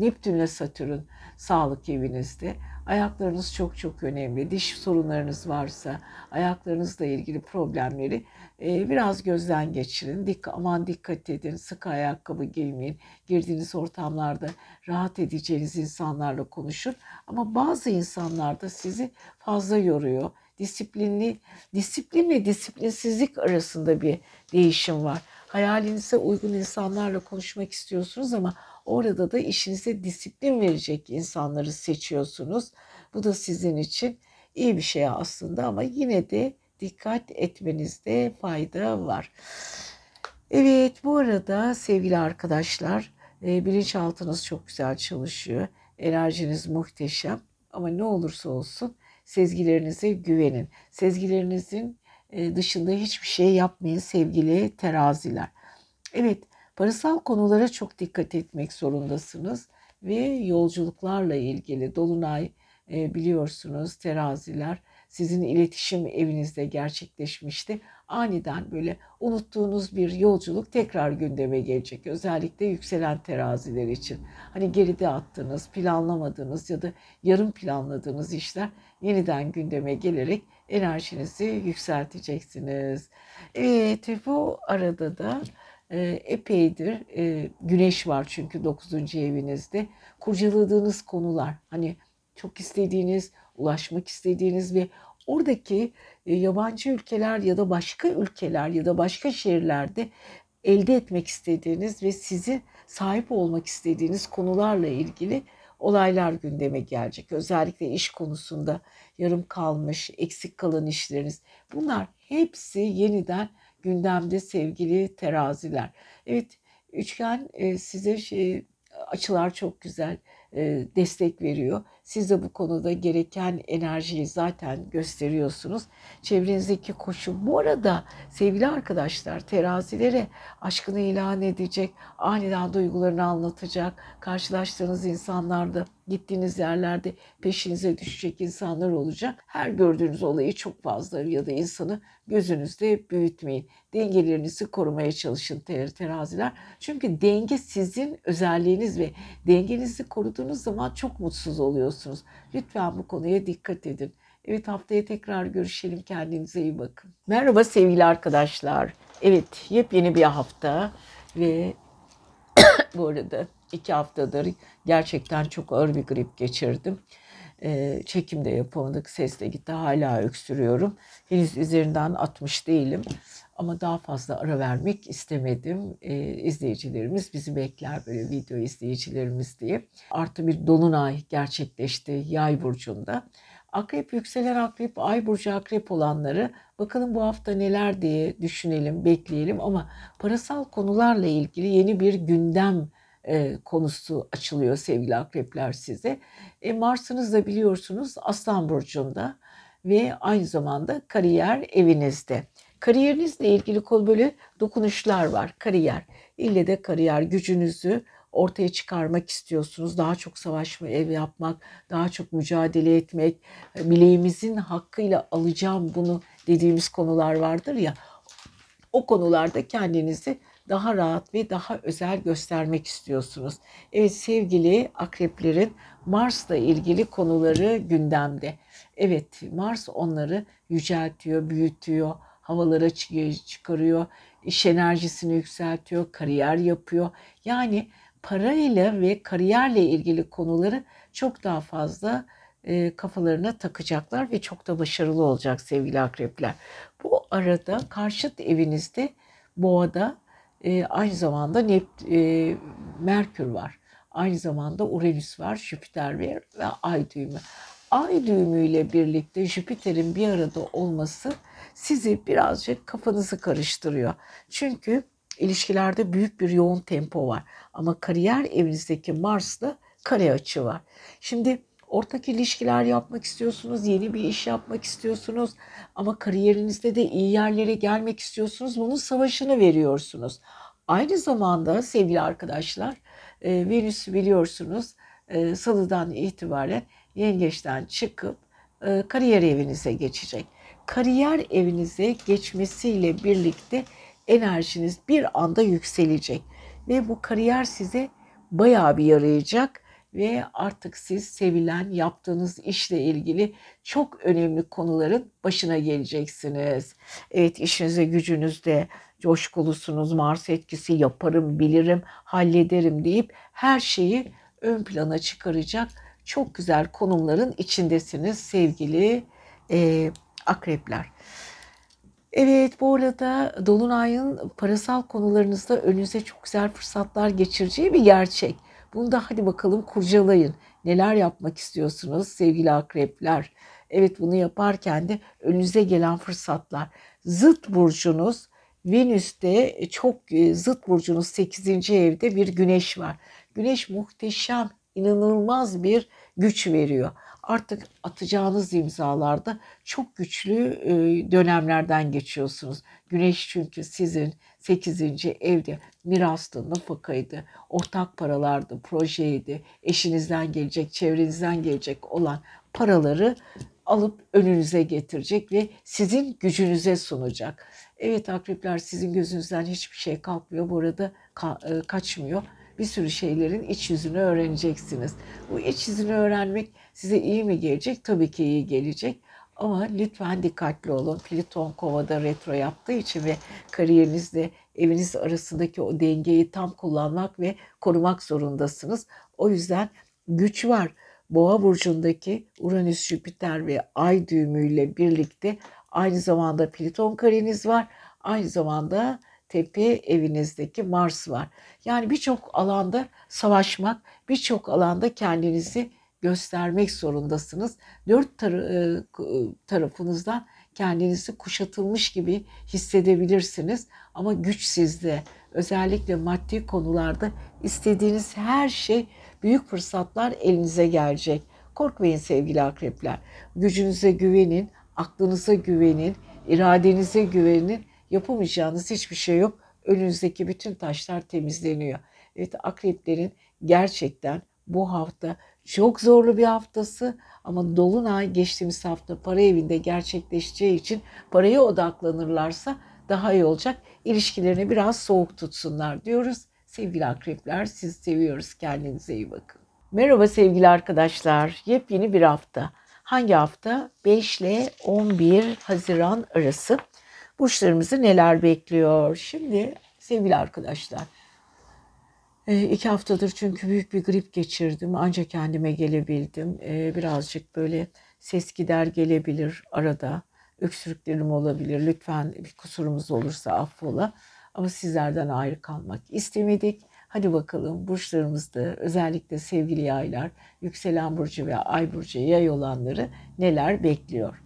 Neptün'le Satürn sağlık evinizde. Ayaklarınız çok çok önemli. Diş sorunlarınız varsa ayaklarınızla ilgili problemleri e, biraz gözden geçirin. Dik, aman dikkat edin. Sık ayakkabı giymeyin. Girdiğiniz ortamlarda rahat edeceğiniz insanlarla konuşun. Ama bazı insanlar da sizi fazla yoruyor. Disiplinli, disiplinle disiplinsizlik arasında bir değişim var. Hayalinize uygun insanlarla konuşmak istiyorsunuz ama Orada da işinize disiplin verecek insanları seçiyorsunuz. Bu da sizin için iyi bir şey aslında ama yine de dikkat etmenizde fayda var. Evet bu arada sevgili arkadaşlar e, bilinçaltınız çok güzel çalışıyor. Enerjiniz muhteşem ama ne olursa olsun sezgilerinize güvenin. Sezgilerinizin e, dışında hiçbir şey yapmayın sevgili teraziler. Evet Parasal konulara çok dikkat etmek zorundasınız ve yolculuklarla ilgili Dolunay e, biliyorsunuz teraziler sizin iletişim evinizde gerçekleşmişti. Aniden böyle unuttuğunuz bir yolculuk tekrar gündeme gelecek. Özellikle yükselen teraziler için. Hani geride attığınız, planlamadığınız ya da yarım planladığınız işler yeniden gündeme gelerek enerjinizi yükselteceksiniz. Evet bu arada da e, epeydir e, güneş var çünkü 9. evinizde. Kurcaladığınız konular hani çok istediğiniz, ulaşmak istediğiniz ve oradaki e, yabancı ülkeler ya da başka ülkeler ya da başka şehirlerde elde etmek istediğiniz ve sizi sahip olmak istediğiniz konularla ilgili olaylar gündeme gelecek. Özellikle iş konusunda yarım kalmış, eksik kalan işleriniz. Bunlar hepsi yeniden gündemde sevgili teraziler. Evet üçgen e, size şey, açılar çok güzel e, destek veriyor. Siz de bu konuda gereken enerjiyi zaten gösteriyorsunuz. Çevrenizdeki koşu. Bu arada sevgili arkadaşlar terazilere aşkını ilan edecek, aniden duygularını anlatacak, karşılaştığınız insanlarda, gittiğiniz yerlerde peşinize düşecek insanlar olacak. Her gördüğünüz olayı çok fazla ya da insanı gözünüzde büyütmeyin. Dengelerinizi korumaya çalışın teraziler. Çünkü denge sizin özelliğiniz ve dengenizi koruduğunuz zaman çok mutsuz oluyorsunuz. Lütfen bu konuya dikkat edin. Evet haftaya tekrar görüşelim. Kendinize iyi bakın. Merhaba sevgili arkadaşlar. Evet yepyeni bir hafta ve bu arada iki haftadır gerçekten çok ağır bir grip geçirdim. Ee, çekim de yapamadık. Ses de gitti. Hala öksürüyorum. Henüz üzerinden 60 değilim. Ama daha fazla ara vermek istemedim. Ee, izleyicilerimiz bizi bekler böyle video izleyicilerimiz diye. Artı bir dolunay gerçekleşti yay burcunda. Akrep yükselen akrep, ay burcu akrep olanları bakalım bu hafta neler diye düşünelim, bekleyelim ama parasal konularla ilgili yeni bir gündem e, konusu açılıyor sevgili akrepler size. E, Mars'ınız da biliyorsunuz Aslan Burcu'nda ve aynı zamanda kariyer evinizde. Kariyerinizle ilgili konu böyle dokunuşlar var. Kariyer. İlle de kariyer gücünüzü ortaya çıkarmak istiyorsunuz. Daha çok savaşma ev yapmak, daha çok mücadele etmek, bileğimizin hakkıyla alacağım bunu dediğimiz konular vardır ya. O konularda kendinizi daha rahat ve daha özel göstermek istiyorsunuz. Evet sevgili akreplerin Mars'la ilgili konuları gündemde. Evet Mars onları yüceltiyor, büyütüyor, havalara çıkarıyor, iş enerjisini yükseltiyor, kariyer yapıyor. Yani parayla ve kariyerle ilgili konuları çok daha fazla e, kafalarına takacaklar ve çok da başarılı olacak sevgili akrepler. Bu arada karşıt evinizde boğada e, aynı zamanda Nept e, Merkür var. Aynı zamanda Uranüs var, Jüpiter var ve Ay düğümü. Ay düğümüyle birlikte Jüpiter'in bir arada olması sizi birazcık kafanızı karıştırıyor. Çünkü ilişkilerde büyük bir yoğun tempo var. Ama kariyer evinizdeki Mars'la kare açı var. Şimdi ortak ilişkiler yapmak istiyorsunuz, yeni bir iş yapmak istiyorsunuz ama kariyerinizde de iyi yerlere gelmek istiyorsunuz. Bunun savaşını veriyorsunuz. Aynı zamanda sevgili arkadaşlar, e, Venüs biliyorsunuz e, salıdan itibaren yengeçten çıkıp e, kariyer evinize geçecek. Kariyer evinize geçmesiyle birlikte enerjiniz bir anda yükselecek ve bu kariyer size bayağı bir yarayacak ve artık siz sevilen yaptığınız işle ilgili çok önemli konuların başına geleceksiniz. Evet işinize gücünüzde coşkulusunuz, Mars etkisi yaparım, bilirim, hallederim deyip her şeyi ön plana çıkaracak çok güzel konumların içindesiniz sevgili e, akrepler. Evet bu arada Dolunay'ın parasal konularınızda önünüze çok güzel fırsatlar geçireceği bir gerçek. Bunu da hadi bakalım kurcalayın. Neler yapmak istiyorsunuz sevgili akrepler? Evet bunu yaparken de önünüze gelen fırsatlar. Zıt burcunuz Venüs'te çok e, zıt burcunuz 8. evde bir güneş var. Güneş muhteşem, inanılmaz bir güç veriyor. Artık atacağınız imzalarda çok güçlü e, dönemlerden geçiyorsunuz. Güneş çünkü sizin 8. evde mirastı, nafakaydı, ortak paralardı, projeydi, eşinizden gelecek, çevrenizden gelecek olan paraları alıp önünüze getirecek ve sizin gücünüze sunacak. Evet akrepler sizin gözünüzden hiçbir şey kalkmıyor. Bu arada ka- e, kaçmıyor. Bir sürü şeylerin iç yüzünü öğreneceksiniz. Bu iç yüzünü öğrenmek size iyi mi gelecek? Tabii ki iyi gelecek. Ama lütfen dikkatli olun. Plüton kovada retro yaptığı için ve kariyerinizle eviniz arasındaki o dengeyi tam kullanmak ve korumak zorundasınız. O yüzden güç var. Boğa burcundaki Uranüs, Jüpiter ve Ay düğümüyle birlikte aynı zamanda Plüton kareniz var. Aynı zamanda tepe evinizdeki Mars var. Yani birçok alanda savaşmak, birçok alanda kendinizi göstermek zorundasınız. Dört tar- tarafınızdan kendinizi kuşatılmış gibi hissedebilirsiniz. Ama güç sizde. Özellikle maddi konularda istediğiniz her şey, büyük fırsatlar elinize gelecek. Korkmayın sevgili akrepler. Gücünüze güvenin, aklınıza güvenin, iradenize güvenin. Yapamayacağınız hiçbir şey yok. Önünüzdeki bütün taşlar temizleniyor. Evet akreplerin gerçekten bu hafta çok zorlu bir haftası ama Dolunay geçtiğimiz hafta para evinde gerçekleşeceği için paraya odaklanırlarsa daha iyi olacak. İlişkilerini biraz soğuk tutsunlar diyoruz. Sevgili akrepler siz seviyoruz. Kendinize iyi bakın. Merhaba sevgili arkadaşlar. Yepyeni bir hafta. Hangi hafta? 5 ile 11 Haziran arası. Burçlarımızı neler bekliyor? Şimdi sevgili arkadaşlar e, iki haftadır çünkü büyük bir grip geçirdim. Ancak kendime gelebildim. E, birazcık böyle ses gider gelebilir arada. Öksürüklerim olabilir. Lütfen bir kusurumuz olursa affola. Ama sizlerden ayrı kalmak istemedik. Hadi bakalım burçlarımızda özellikle sevgili yaylar, yükselen burcu ve ay burcu yay olanları neler bekliyor.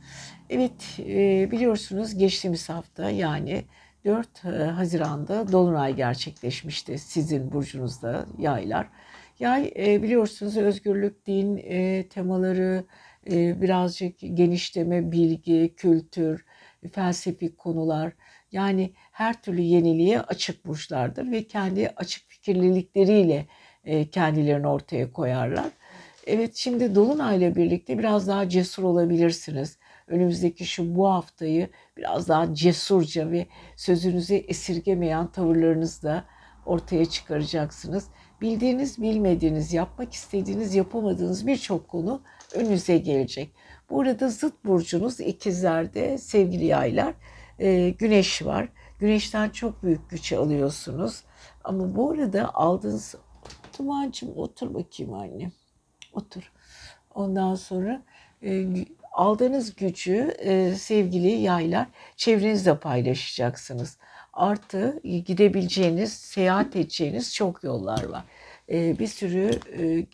Evet e, biliyorsunuz geçtiğimiz hafta yani 4 Haziran'da Dolunay gerçekleşmişti sizin burcunuzda yaylar. Yay e, biliyorsunuz özgürlük, din e, temaları, e, birazcık genişleme, bilgi, kültür, felsefik konular yani her türlü yeniliğe açık burçlardır ve kendi açık fikirlilikleriyle kendilerini ortaya koyarlar. Evet şimdi Dolunay'la birlikte biraz daha cesur olabilirsiniz önümüzdeki şu bu haftayı biraz daha cesurca ve sözünüzü esirgemeyen tavırlarınızla ortaya çıkaracaksınız. Bildiğiniz, bilmediğiniz, yapmak istediğiniz, yapamadığınız birçok konu önünüze gelecek. Bu arada zıt burcunuz ikizlerde sevgili yaylar e, güneş var. Güneşten çok büyük güç alıyorsunuz. Ama bu arada aldığınız Dumancığım otur bakayım annem. Otur. Ondan sonra e, aldığınız gücü e, sevgili yaylar çevrenizle paylaşacaksınız. Artı gidebileceğiniz, seyahat edeceğiniz çok yollar var. E, bir sürü e,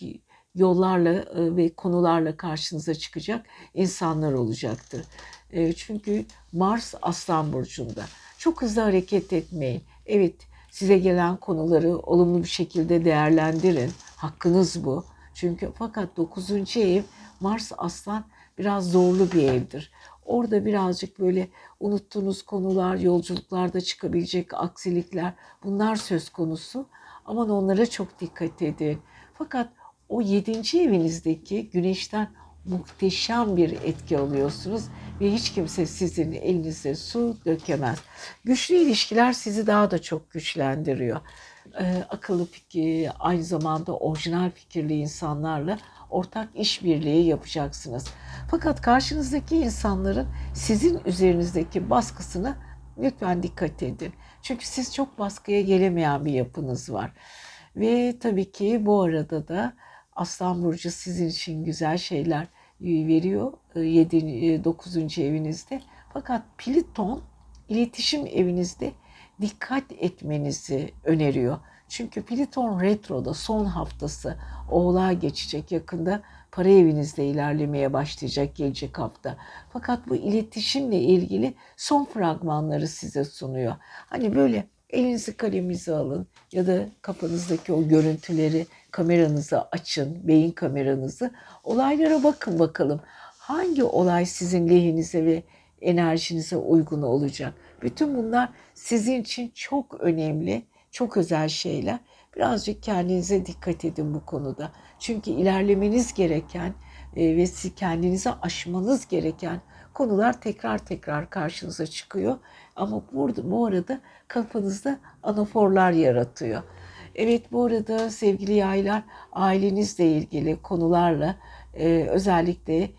yollarla e, ve konularla karşınıza çıkacak insanlar olacaktır. E, çünkü Mars Aslan Burcu'nda. Çok hızlı hareket etmeyin. Evet size gelen konuları olumlu bir şekilde değerlendirin. Hakkınız bu. Çünkü fakat 9. ev Mars Aslan biraz zorlu bir evdir. Orada birazcık böyle unuttuğunuz konular, yolculuklarda çıkabilecek aksilikler bunlar söz konusu. Aman onlara çok dikkat edin. Fakat o yedinci evinizdeki güneşten muhteşem bir etki alıyorsunuz ve hiç kimse sizin elinize su dökemez. Güçlü ilişkiler sizi daha da çok güçlendiriyor. Ee, akıllı fikir, aynı zamanda orijinal fikirli insanlarla ortak işbirliği yapacaksınız. Fakat karşınızdaki insanların sizin üzerinizdeki baskısına lütfen dikkat edin. Çünkü siz çok baskıya gelemeyen bir yapınız var. Ve tabii ki bu arada da Aslan Burcu sizin için güzel şeyler veriyor 7 9. evinizde. Fakat Pliton iletişim evinizde dikkat etmenizi öneriyor. Çünkü Pliton retroda son haftası oğlağa geçecek yakında para evinizde ilerlemeye başlayacak gelecek hafta. Fakat bu iletişimle ilgili son fragmanları size sunuyor. Hani böyle elinizi kaleminize alın ya da kafanızdaki o görüntüleri kameranızı açın, beyin kameranızı. Olaylara bakın bakalım. Hangi olay sizin lehinize ve enerjinize uygun olacak? Bütün bunlar sizin için çok önemli, çok özel şeyler. Birazcık kendinize dikkat edin bu konuda. Çünkü ilerlemeniz gereken e, ve siz kendinize aşmanız gereken konular tekrar tekrar karşınıza çıkıyor. Ama burada bu arada kafanızda anaforlar yaratıyor. Evet bu arada sevgili yaylar ailenizle ilgili konularla e, özellikle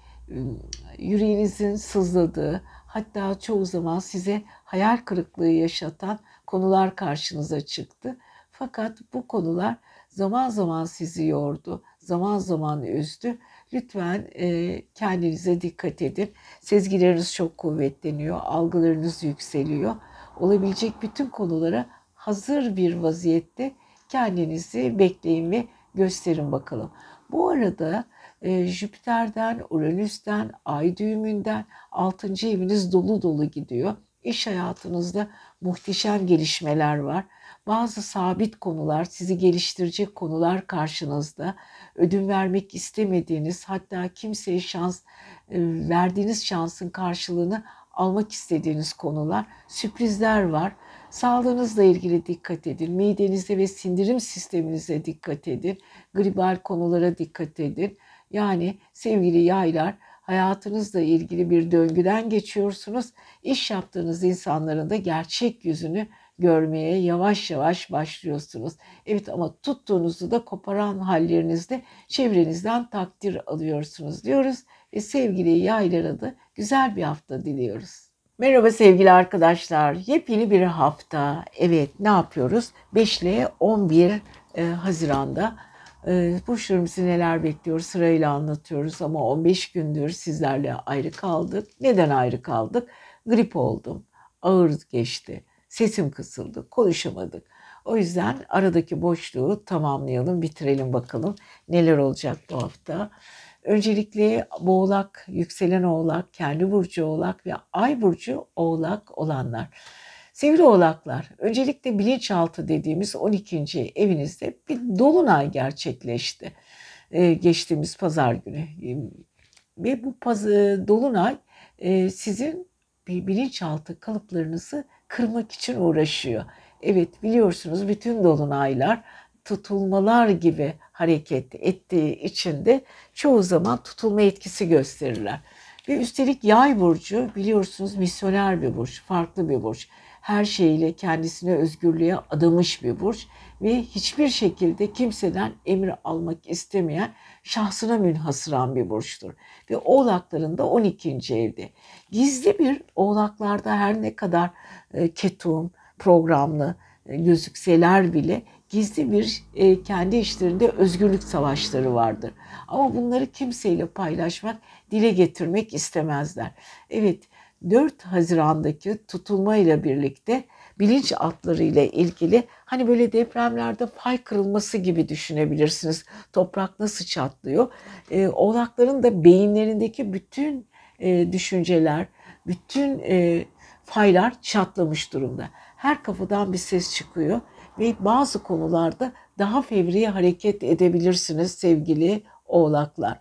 yüreğinizin sızladığı, hatta çoğu zaman size hayal kırıklığı yaşatan konular karşınıza çıktı. Fakat bu konular zaman zaman sizi yordu, zaman zaman üzdü. Lütfen e, kendinize dikkat edin. Sezgileriniz çok kuvvetleniyor, algılarınız yükseliyor. Olabilecek bütün konulara hazır bir vaziyette kendinizi bekleyin ve gösterin bakalım. Bu arada e, Jüpiter'den, Uranüs'ten, Ay düğümünden 6. eviniz dolu dolu gidiyor. İş hayatınızda muhteşem gelişmeler var. Bazı sabit konular, sizi geliştirecek konular karşınızda. Ödün vermek istemediğiniz, hatta kimseye şans e, verdiğiniz şansın karşılığını almak istediğiniz konular, sürprizler var. Sağlığınızla ilgili dikkat edin. Midenize ve sindirim sisteminize dikkat edin. Gribal konulara dikkat edin. Yani sevgili yaylar hayatınızla ilgili bir döngüden geçiyorsunuz. İş yaptığınız insanların da gerçek yüzünü görmeye yavaş yavaş başlıyorsunuz. Evet ama tuttuğunuzu da koparan hallerinizde çevrenizden takdir alıyorsunuz diyoruz ve sevgili yaylara da güzel bir hafta diliyoruz. Merhaba sevgili arkadaşlar. Yepyeni bir hafta. Evet ne yapıyoruz? 5 ile 11 e, Haziran'da burçlarımızı neler bekliyor sırayla anlatıyoruz ama 15 gündür sizlerle ayrı kaldık. Neden ayrı kaldık? Grip oldum. Ağır geçti. Sesim kısıldı. Konuşamadık. O yüzden aradaki boşluğu tamamlayalım, bitirelim bakalım neler olacak bu hafta. Öncelikle boğlak, yükselen oğlak, kendi burcu oğlak ve ay burcu oğlak olanlar. Sevgili oğlaklar, öncelikle bilinçaltı dediğimiz 12. evinizde bir dolunay gerçekleşti. Ee, geçtiğimiz pazar günü. Ve bu paz dolunay e, sizin bilinçaltı kalıplarınızı kırmak için uğraşıyor. Evet biliyorsunuz bütün dolunaylar tutulmalar gibi hareket ettiği için de çoğu zaman tutulma etkisi gösterirler. Ve üstelik yay burcu biliyorsunuz misyoner bir burç, farklı bir burç. Her şeyiyle kendisine özgürlüğe adamış bir burç ve hiçbir şekilde kimseden emir almak istemeyen şahsına münhasıran bir burçtur. Ve oğlakların da 12. evde. Gizli bir oğlaklarda her ne kadar e, ketum, programlı e, gözükseler bile gizli bir e, kendi işlerinde özgürlük savaşları vardır. Ama bunları kimseyle paylaşmak, dile getirmek istemezler. Evet 4 Haziran'daki tutulma ile birlikte bilinç altları ile ilgili hani böyle depremlerde fay kırılması gibi düşünebilirsiniz. Toprak nasıl çatlıyor? E, oğlakların da beyinlerindeki bütün e, düşünceler, bütün e, faylar çatlamış durumda. Her kapıdan bir ses çıkıyor ve bazı konularda daha fevri hareket edebilirsiniz sevgili oğlaklar.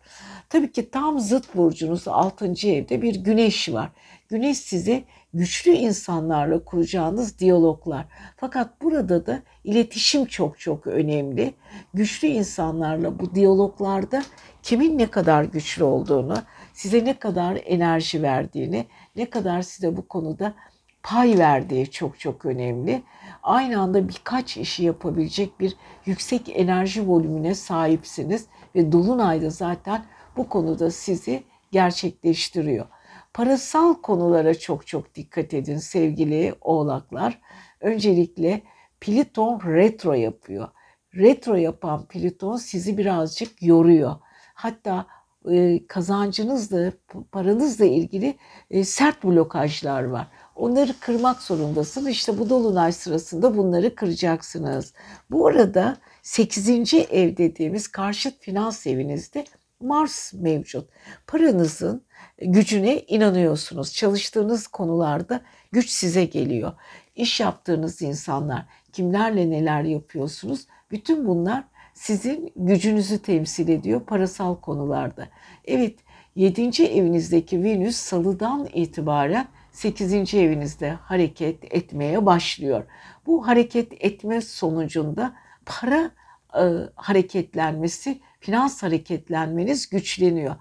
Tabii ki tam zıt burcunuz 6. evde bir güneş var. Güneş size güçlü insanlarla kuracağınız diyaloglar. Fakat burada da iletişim çok çok önemli. Güçlü insanlarla bu diyaloglarda kimin ne kadar güçlü olduğunu, size ne kadar enerji verdiğini, ne kadar size bu konuda pay verdiği çok çok önemli. Aynı anda birkaç işi yapabilecek bir yüksek enerji volümüne sahipsiniz ve dolunayda zaten bu konuda sizi gerçekleştiriyor. Parasal konulara çok çok dikkat edin sevgili oğlaklar. Öncelikle Plüton retro yapıyor. Retro yapan Plüton sizi birazcık yoruyor. Hatta e, kazancınızla, paranızla ilgili e, sert blokajlar var. Onları kırmak zorundasınız. İşte bu dolunay sırasında bunları kıracaksınız. Bu arada 8. ev dediğimiz karşıt finans evinizde Mars mevcut. Paranızın gücüne inanıyorsunuz. Çalıştığınız konularda güç size geliyor. İş yaptığınız insanlar, kimlerle neler yapıyorsunuz? Bütün bunlar sizin gücünüzü temsil ediyor parasal konularda. Evet, 7. evinizdeki Venüs salıdan itibaren 8. evinizde hareket etmeye başlıyor. Bu hareket etme sonucunda para e, hareketlenmesi, finans hareketlenmeniz güçleniyor.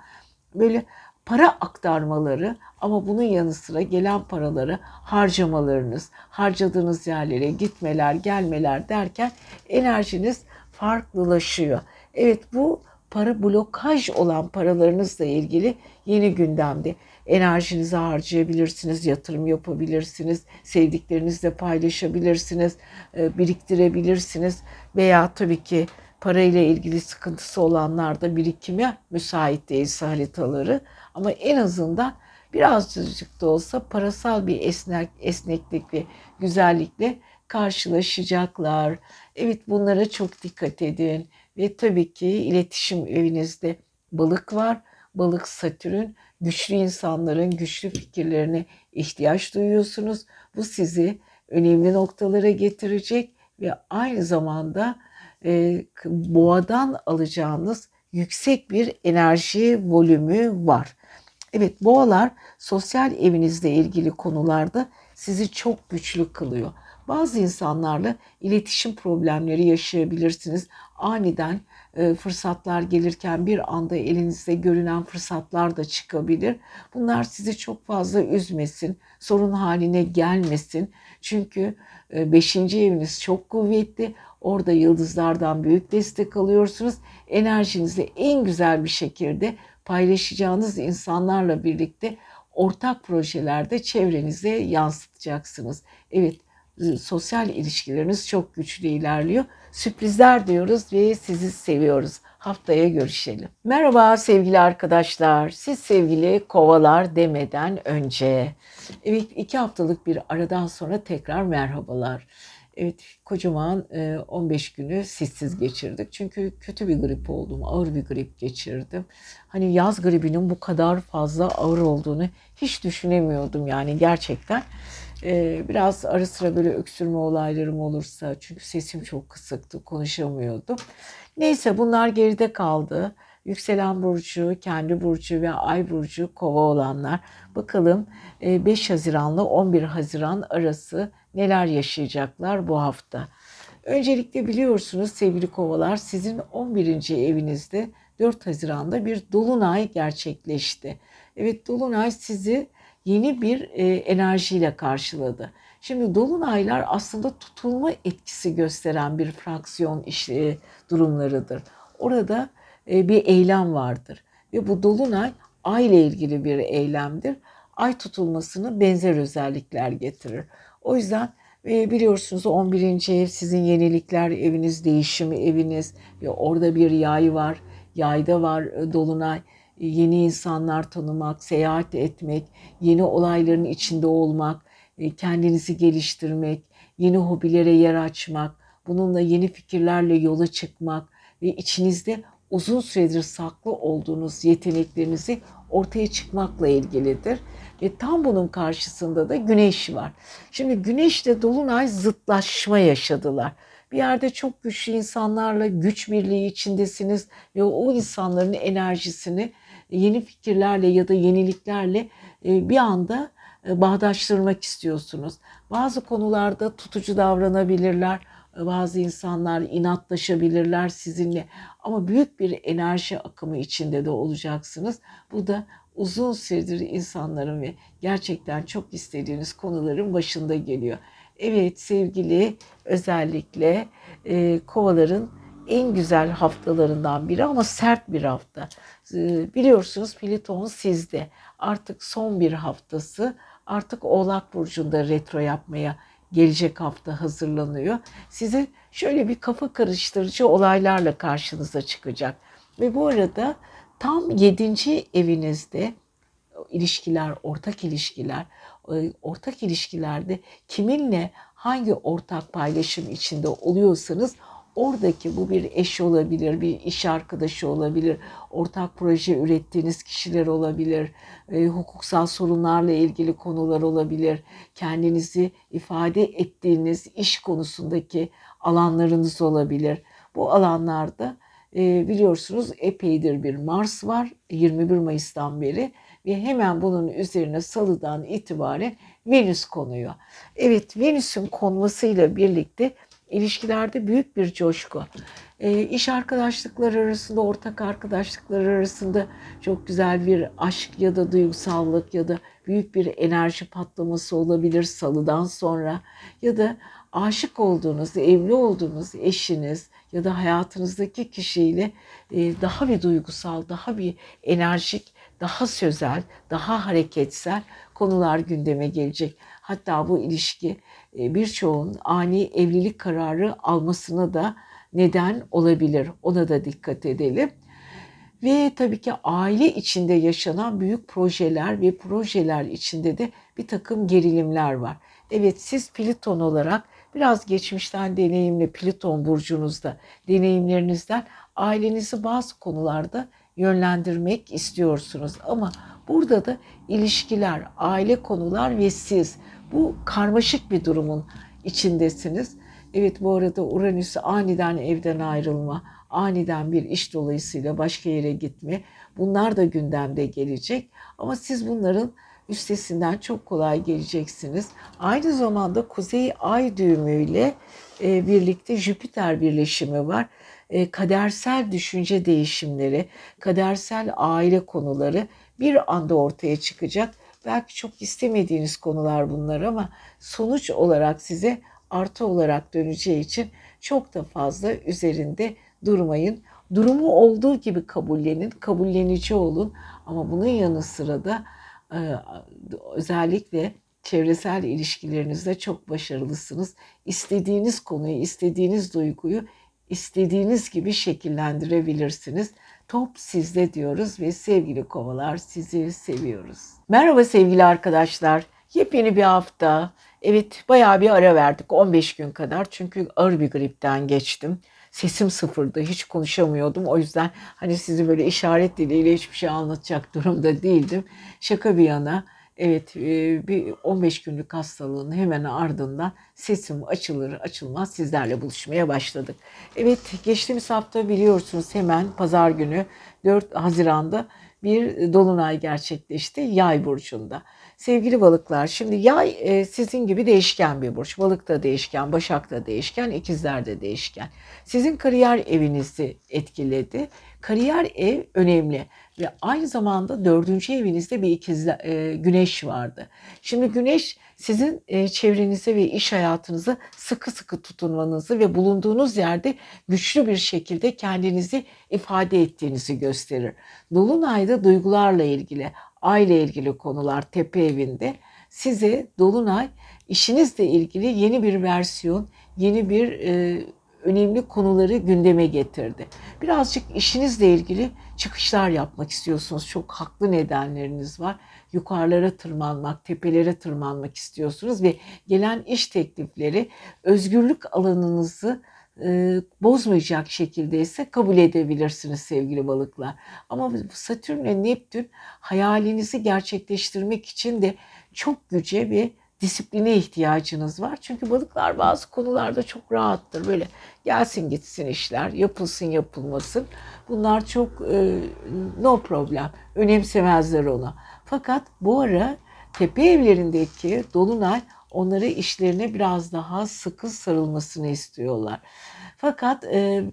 Böyle para aktarmaları ama bunun yanı sıra gelen paraları harcamalarınız, harcadığınız yerlere gitmeler, gelmeler derken enerjiniz farklılaşıyor. Evet bu para blokaj olan paralarınızla ilgili yeni gündemde. enerjinizi harcayabilirsiniz, yatırım yapabilirsiniz, sevdiklerinizle paylaşabilirsiniz, e, biriktirebilirsiniz veya tabii ki parayla ilgili sıkıntısı olanlar da birikime müsait değilse haritaları ama en azından birazcık da olsa parasal bir esnek, esneklik ve güzellikle karşılaşacaklar. Evet bunlara çok dikkat edin ve tabii ki iletişim evinizde balık var. Balık Satürn güçlü insanların güçlü fikirlerine ihtiyaç duyuyorsunuz. Bu sizi önemli noktalara getirecek ve aynı zamanda e, boğadan alacağınız yüksek bir enerji volümü var. Evet boğalar sosyal evinizle ilgili konularda sizi çok güçlü kılıyor. Bazı insanlarla iletişim problemleri yaşayabilirsiniz. Aniden fırsatlar gelirken bir anda elinizde görünen fırsatlar da çıkabilir. Bunlar sizi çok fazla üzmesin, sorun haline gelmesin. Çünkü 5. E, eviniz çok kuvvetli. Orada yıldızlardan büyük destek alıyorsunuz. Enerjinizi en güzel bir şekilde paylaşacağınız insanlarla birlikte ortak projelerde çevrenize yansıtacaksınız. Evet, sosyal ilişkileriniz çok güçlü ilerliyor. Sürprizler diyoruz ve sizi seviyoruz. Haftaya görüşelim. Merhaba sevgili arkadaşlar. Siz sevgili kovalar demeden önce. Evet iki haftalık bir aradan sonra tekrar merhabalar. Evet kocaman 15 günü sessiz geçirdik. Çünkü kötü bir grip oldum. Ağır bir grip geçirdim. Hani yaz gribinin bu kadar fazla ağır olduğunu hiç düşünemiyordum yani gerçekten. Biraz ara sıra böyle öksürme olaylarım olursa çünkü sesim çok kısıktı konuşamıyordum. Neyse bunlar geride kaldı. Yükselen burcu, kendi burcu ve ay burcu kova olanlar. Bakalım 5 Haziran'la 11 Haziran arası neler yaşayacaklar bu hafta. Öncelikle biliyorsunuz sevgili kovalar sizin 11. evinizde 4 Haziran'da bir dolunay gerçekleşti. Evet dolunay sizi yeni bir e, enerjiyle karşıladı. Şimdi dolunaylar aslında tutulma etkisi gösteren bir fraksiyon işte, durumlarıdır. Orada e, bir eylem vardır ve bu dolunay ay ile ilgili bir eylemdir. Ay tutulmasını benzer özellikler getirir. O yüzden e, biliyorsunuz 11. ev sizin yenilikler eviniz, değişimi eviniz ve orada bir yay var. Yayda var e, dolunay. Yeni insanlar tanımak, seyahat etmek, yeni olayların içinde olmak, e, kendinizi geliştirmek, yeni hobilere yer açmak, bununla yeni fikirlerle yola çıkmak ve içinizde uzun süredir saklı olduğunuz yeteneklerinizi ortaya çıkmakla ilgilidir. Ve tam bunun karşısında da güneş var. Şimdi güneşle dolunay zıtlaşma yaşadılar. Bir yerde çok güçlü insanlarla güç birliği içindesiniz ve o insanların enerjisini yeni fikirlerle ya da yeniliklerle e, bir anda e, bağdaştırmak istiyorsunuz. Bazı konularda tutucu davranabilirler. Bazı insanlar inatlaşabilirler sizinle ama büyük bir enerji akımı içinde de olacaksınız. Bu da uzun süredir insanların ve gerçekten çok istediğiniz konuların başında geliyor. Evet sevgili özellikle e, kovaların en güzel haftalarından biri ama sert bir hafta. E, biliyorsunuz Pliton sizde artık son bir haftası artık Oğlak Burcu'nda retro yapmaya gelecek hafta hazırlanıyor. Size şöyle bir kafa karıştırıcı olaylarla karşınıza çıkacak. Ve bu arada tam yedinci evinizde ilişkiler, ortak ilişkiler, e, ortak ilişkilerde kiminle hangi ortak paylaşım içinde oluyorsanız oradaki bu bir eş olabilir, bir iş arkadaşı olabilir, ortak proje ürettiğiniz kişiler olabilir, e, hukuksal sorunlarla ilgili konular olabilir, kendinizi ifade ettiğiniz iş konusundaki alanlarınız olabilir. Bu alanlarda e, biliyorsunuz epeydir bir Mars var 21 Mayıs'tan beri ve hemen bunun üzerine salıdan itibaren Venüs konuyor. Evet Venüs'ün konmasıyla birlikte ilişkilerde büyük bir coşku. E, iş arkadaşlıkları arasında, ortak arkadaşlıklar arasında çok güzel bir aşk ya da duygusallık ya da büyük bir enerji patlaması olabilir salıdan sonra ya da aşık olduğunuz, evli olduğunuz eşiniz ya da hayatınızdaki kişiyle e, daha bir duygusal, daha bir enerjik daha sözel, daha hareketsel konular gündeme gelecek. Hatta bu ilişki e, birçoğun ani evlilik kararı almasına da neden olabilir. Ona da dikkat edelim. Ve tabii ki aile içinde yaşanan büyük projeler ve projeler içinde de bir takım gerilimler var. Evet siz Plüton olarak biraz geçmişten deneyimli Plüton burcunuzda deneyimlerinizden ailenizi bazı konularda yönlendirmek istiyorsunuz. Ama burada da ilişkiler, aile konular ve siz bu karmaşık bir durumun içindesiniz. Evet bu arada Uranüs aniden evden ayrılma, aniden bir iş dolayısıyla başka yere gitme bunlar da gündemde gelecek. Ama siz bunların üstesinden çok kolay geleceksiniz. Aynı zamanda Kuzey Ay düğümüyle e, birlikte Jüpiter birleşimi var. E, kadersel düşünce değişimleri, kadersel aile konuları bir anda ortaya çıkacak. Belki çok istemediğiniz konular bunlar ama sonuç olarak size artı olarak döneceği için çok da fazla üzerinde durmayın. Durumu olduğu gibi kabullenin, kabullenici olun ama bunun yanı sıra da e, özellikle çevresel ilişkilerinizde çok başarılısınız. İstediğiniz konuyu, istediğiniz duyguyu istediğiniz gibi şekillendirebilirsiniz. Top sizde diyoruz ve sevgili kovalar sizi seviyoruz. Merhaba sevgili arkadaşlar. Yepyeni bir hafta. Evet bayağı bir ara verdik 15 gün kadar çünkü ağır bir gripten geçtim. Sesim sıfırdı hiç konuşamıyordum o yüzden hani sizi böyle işaret diliyle hiçbir şey anlatacak durumda değildim. Şaka bir yana Evet bir 15 günlük hastalığın hemen ardından sesim açılır açılmaz sizlerle buluşmaya başladık. Evet geçtiğimiz hafta biliyorsunuz hemen pazar günü 4 Haziran'da bir dolunay gerçekleşti yay burcunda. Sevgili balıklar şimdi yay sizin gibi değişken bir burç. Balık da değişken, başak da değişken, ikizler de değişken. Sizin kariyer evinizi etkiledi. Kariyer ev önemli ve aynı zamanda dördüncü evinizde bir ikizler, e, güneş vardı. Şimdi güneş sizin e, çevrenize ve iş hayatınıza sıkı sıkı tutunmanızı ve bulunduğunuz yerde güçlü bir şekilde kendinizi ifade ettiğinizi gösterir. Dolunayda duygularla ilgili, aile ilgili konular tepe evinde size Dolunay işinizle ilgili yeni bir versiyon, yeni bir e, önemli konuları gündeme getirdi. Birazcık işinizle ilgili çıkışlar yapmak istiyorsunuz. Çok haklı nedenleriniz var. Yukarılara tırmanmak, tepelere tırmanmak istiyorsunuz ve gelen iş teklifleri özgürlük alanınızı e, bozmayacak şekilde ise kabul edebilirsiniz sevgili balıklar. Ama Satürn ve Neptün hayalinizi gerçekleştirmek için de çok güce ve disipline ihtiyacınız var. Çünkü balıklar bazı konularda çok rahattır. Böyle gelsin gitsin işler, yapılsın yapılmasın. Bunlar çok e, no problem. Önemsemezler onu. Fakat bu ara tepe evlerindeki dolunay onları işlerine biraz daha sıkı sarılmasını istiyorlar. Fakat e,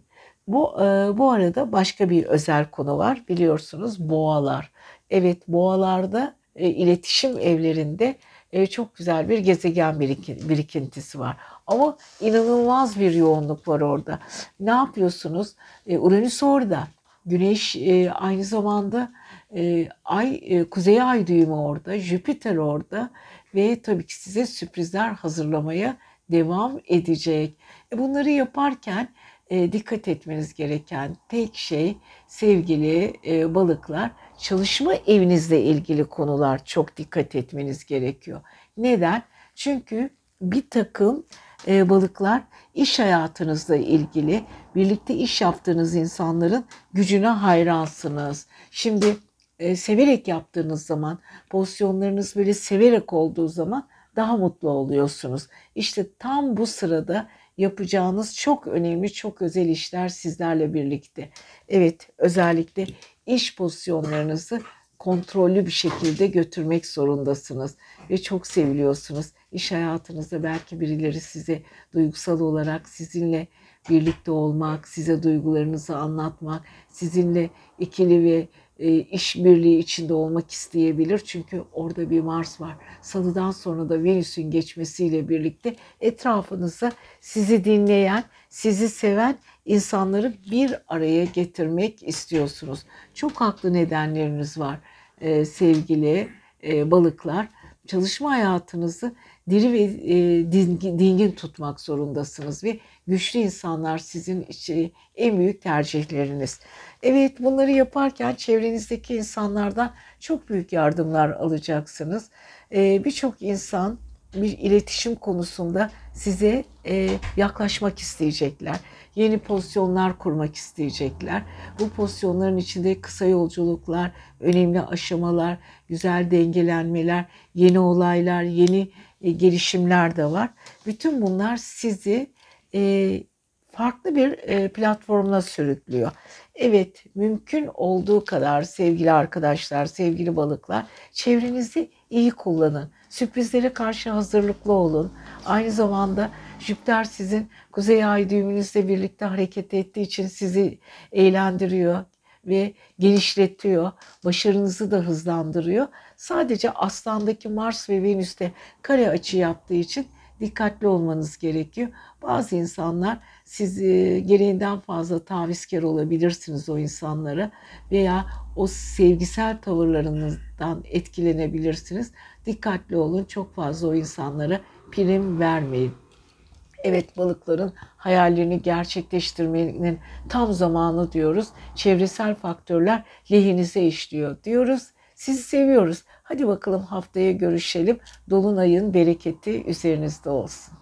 bu e, bu arada başka bir özel konu var. Biliyorsunuz boğalar. Evet boğalarda e, iletişim evlerinde e, çok güzel bir gezegen birikintisi var. Ama inanılmaz bir yoğunluk var orada. Ne yapıyorsunuz? E, Uranüs orada. Güneş e, aynı zamanda ay kuzey ay düğümü orada, Jüpiter orada ve tabii ki size sürprizler hazırlamaya devam edecek. Bunları yaparken dikkat etmeniz gereken tek şey sevgili balıklar çalışma evinizle ilgili konular çok dikkat etmeniz gerekiyor. Neden? Çünkü bir takım e, balıklar iş hayatınızla ilgili birlikte iş yaptığınız insanların gücüne hayransınız. Şimdi e, severek yaptığınız zaman pozisyonlarınız böyle severek olduğu zaman daha mutlu oluyorsunuz. İşte tam bu sırada yapacağınız çok önemli, çok özel işler sizlerle birlikte. Evet, özellikle iş pozisyonlarınızı kontrollü bir şekilde götürmek zorundasınız ve çok seviliyorsunuz. İş hayatınızda belki birileri size duygusal olarak sizinle birlikte olmak, size duygularınızı anlatmak, sizinle ikili ve e, işbirliği içinde olmak isteyebilir. Çünkü orada bir Mars var. Salıdan sonra da Venüs'ün geçmesiyle birlikte etrafınıza sizi dinleyen, sizi seven insanları bir araya getirmek istiyorsunuz. Çok haklı nedenleriniz var. e, sevgili e, balıklar. Çalışma hayatınızı diri ve e, dingin, dingin tutmak zorundasınız ve güçlü insanlar sizin için en büyük tercihleriniz. Evet bunları yaparken çevrenizdeki insanlardan çok büyük yardımlar alacaksınız. E, Birçok insan bir iletişim konusunda size e, yaklaşmak isteyecekler. Yeni pozisyonlar kurmak isteyecekler. Bu pozisyonların içinde kısa yolculuklar, önemli aşamalar, güzel dengelenmeler, yeni olaylar, yeni gelişimler de var. Bütün bunlar sizi e, farklı bir e, platformuna sürüklüyor. Evet, mümkün olduğu kadar sevgili arkadaşlar, sevgili balıklar, çevrenizi iyi kullanın. Sürprizlere karşı hazırlıklı olun. Aynı zamanda Jüpiter sizin kuzey ay düğümünüzle birlikte hareket ettiği için sizi eğlendiriyor ve genişletiyor. Başarınızı da hızlandırıyor. Sadece Aslan'daki Mars ve Venüs'te kare açı yaptığı için dikkatli olmanız gerekiyor. Bazı insanlar siz e, gereğinden fazla tavizkar olabilirsiniz o insanlara veya o sevgisel tavırlarınızdan etkilenebilirsiniz. Dikkatli olun. Çok fazla o insanlara prim vermeyin. Evet balıkların hayallerini gerçekleştirmenin tam zamanı diyoruz. Çevresel faktörler lehinize işliyor diyoruz. Sizi seviyoruz. Hadi bakalım haftaya görüşelim. Dolunayın bereketi üzerinizde olsun.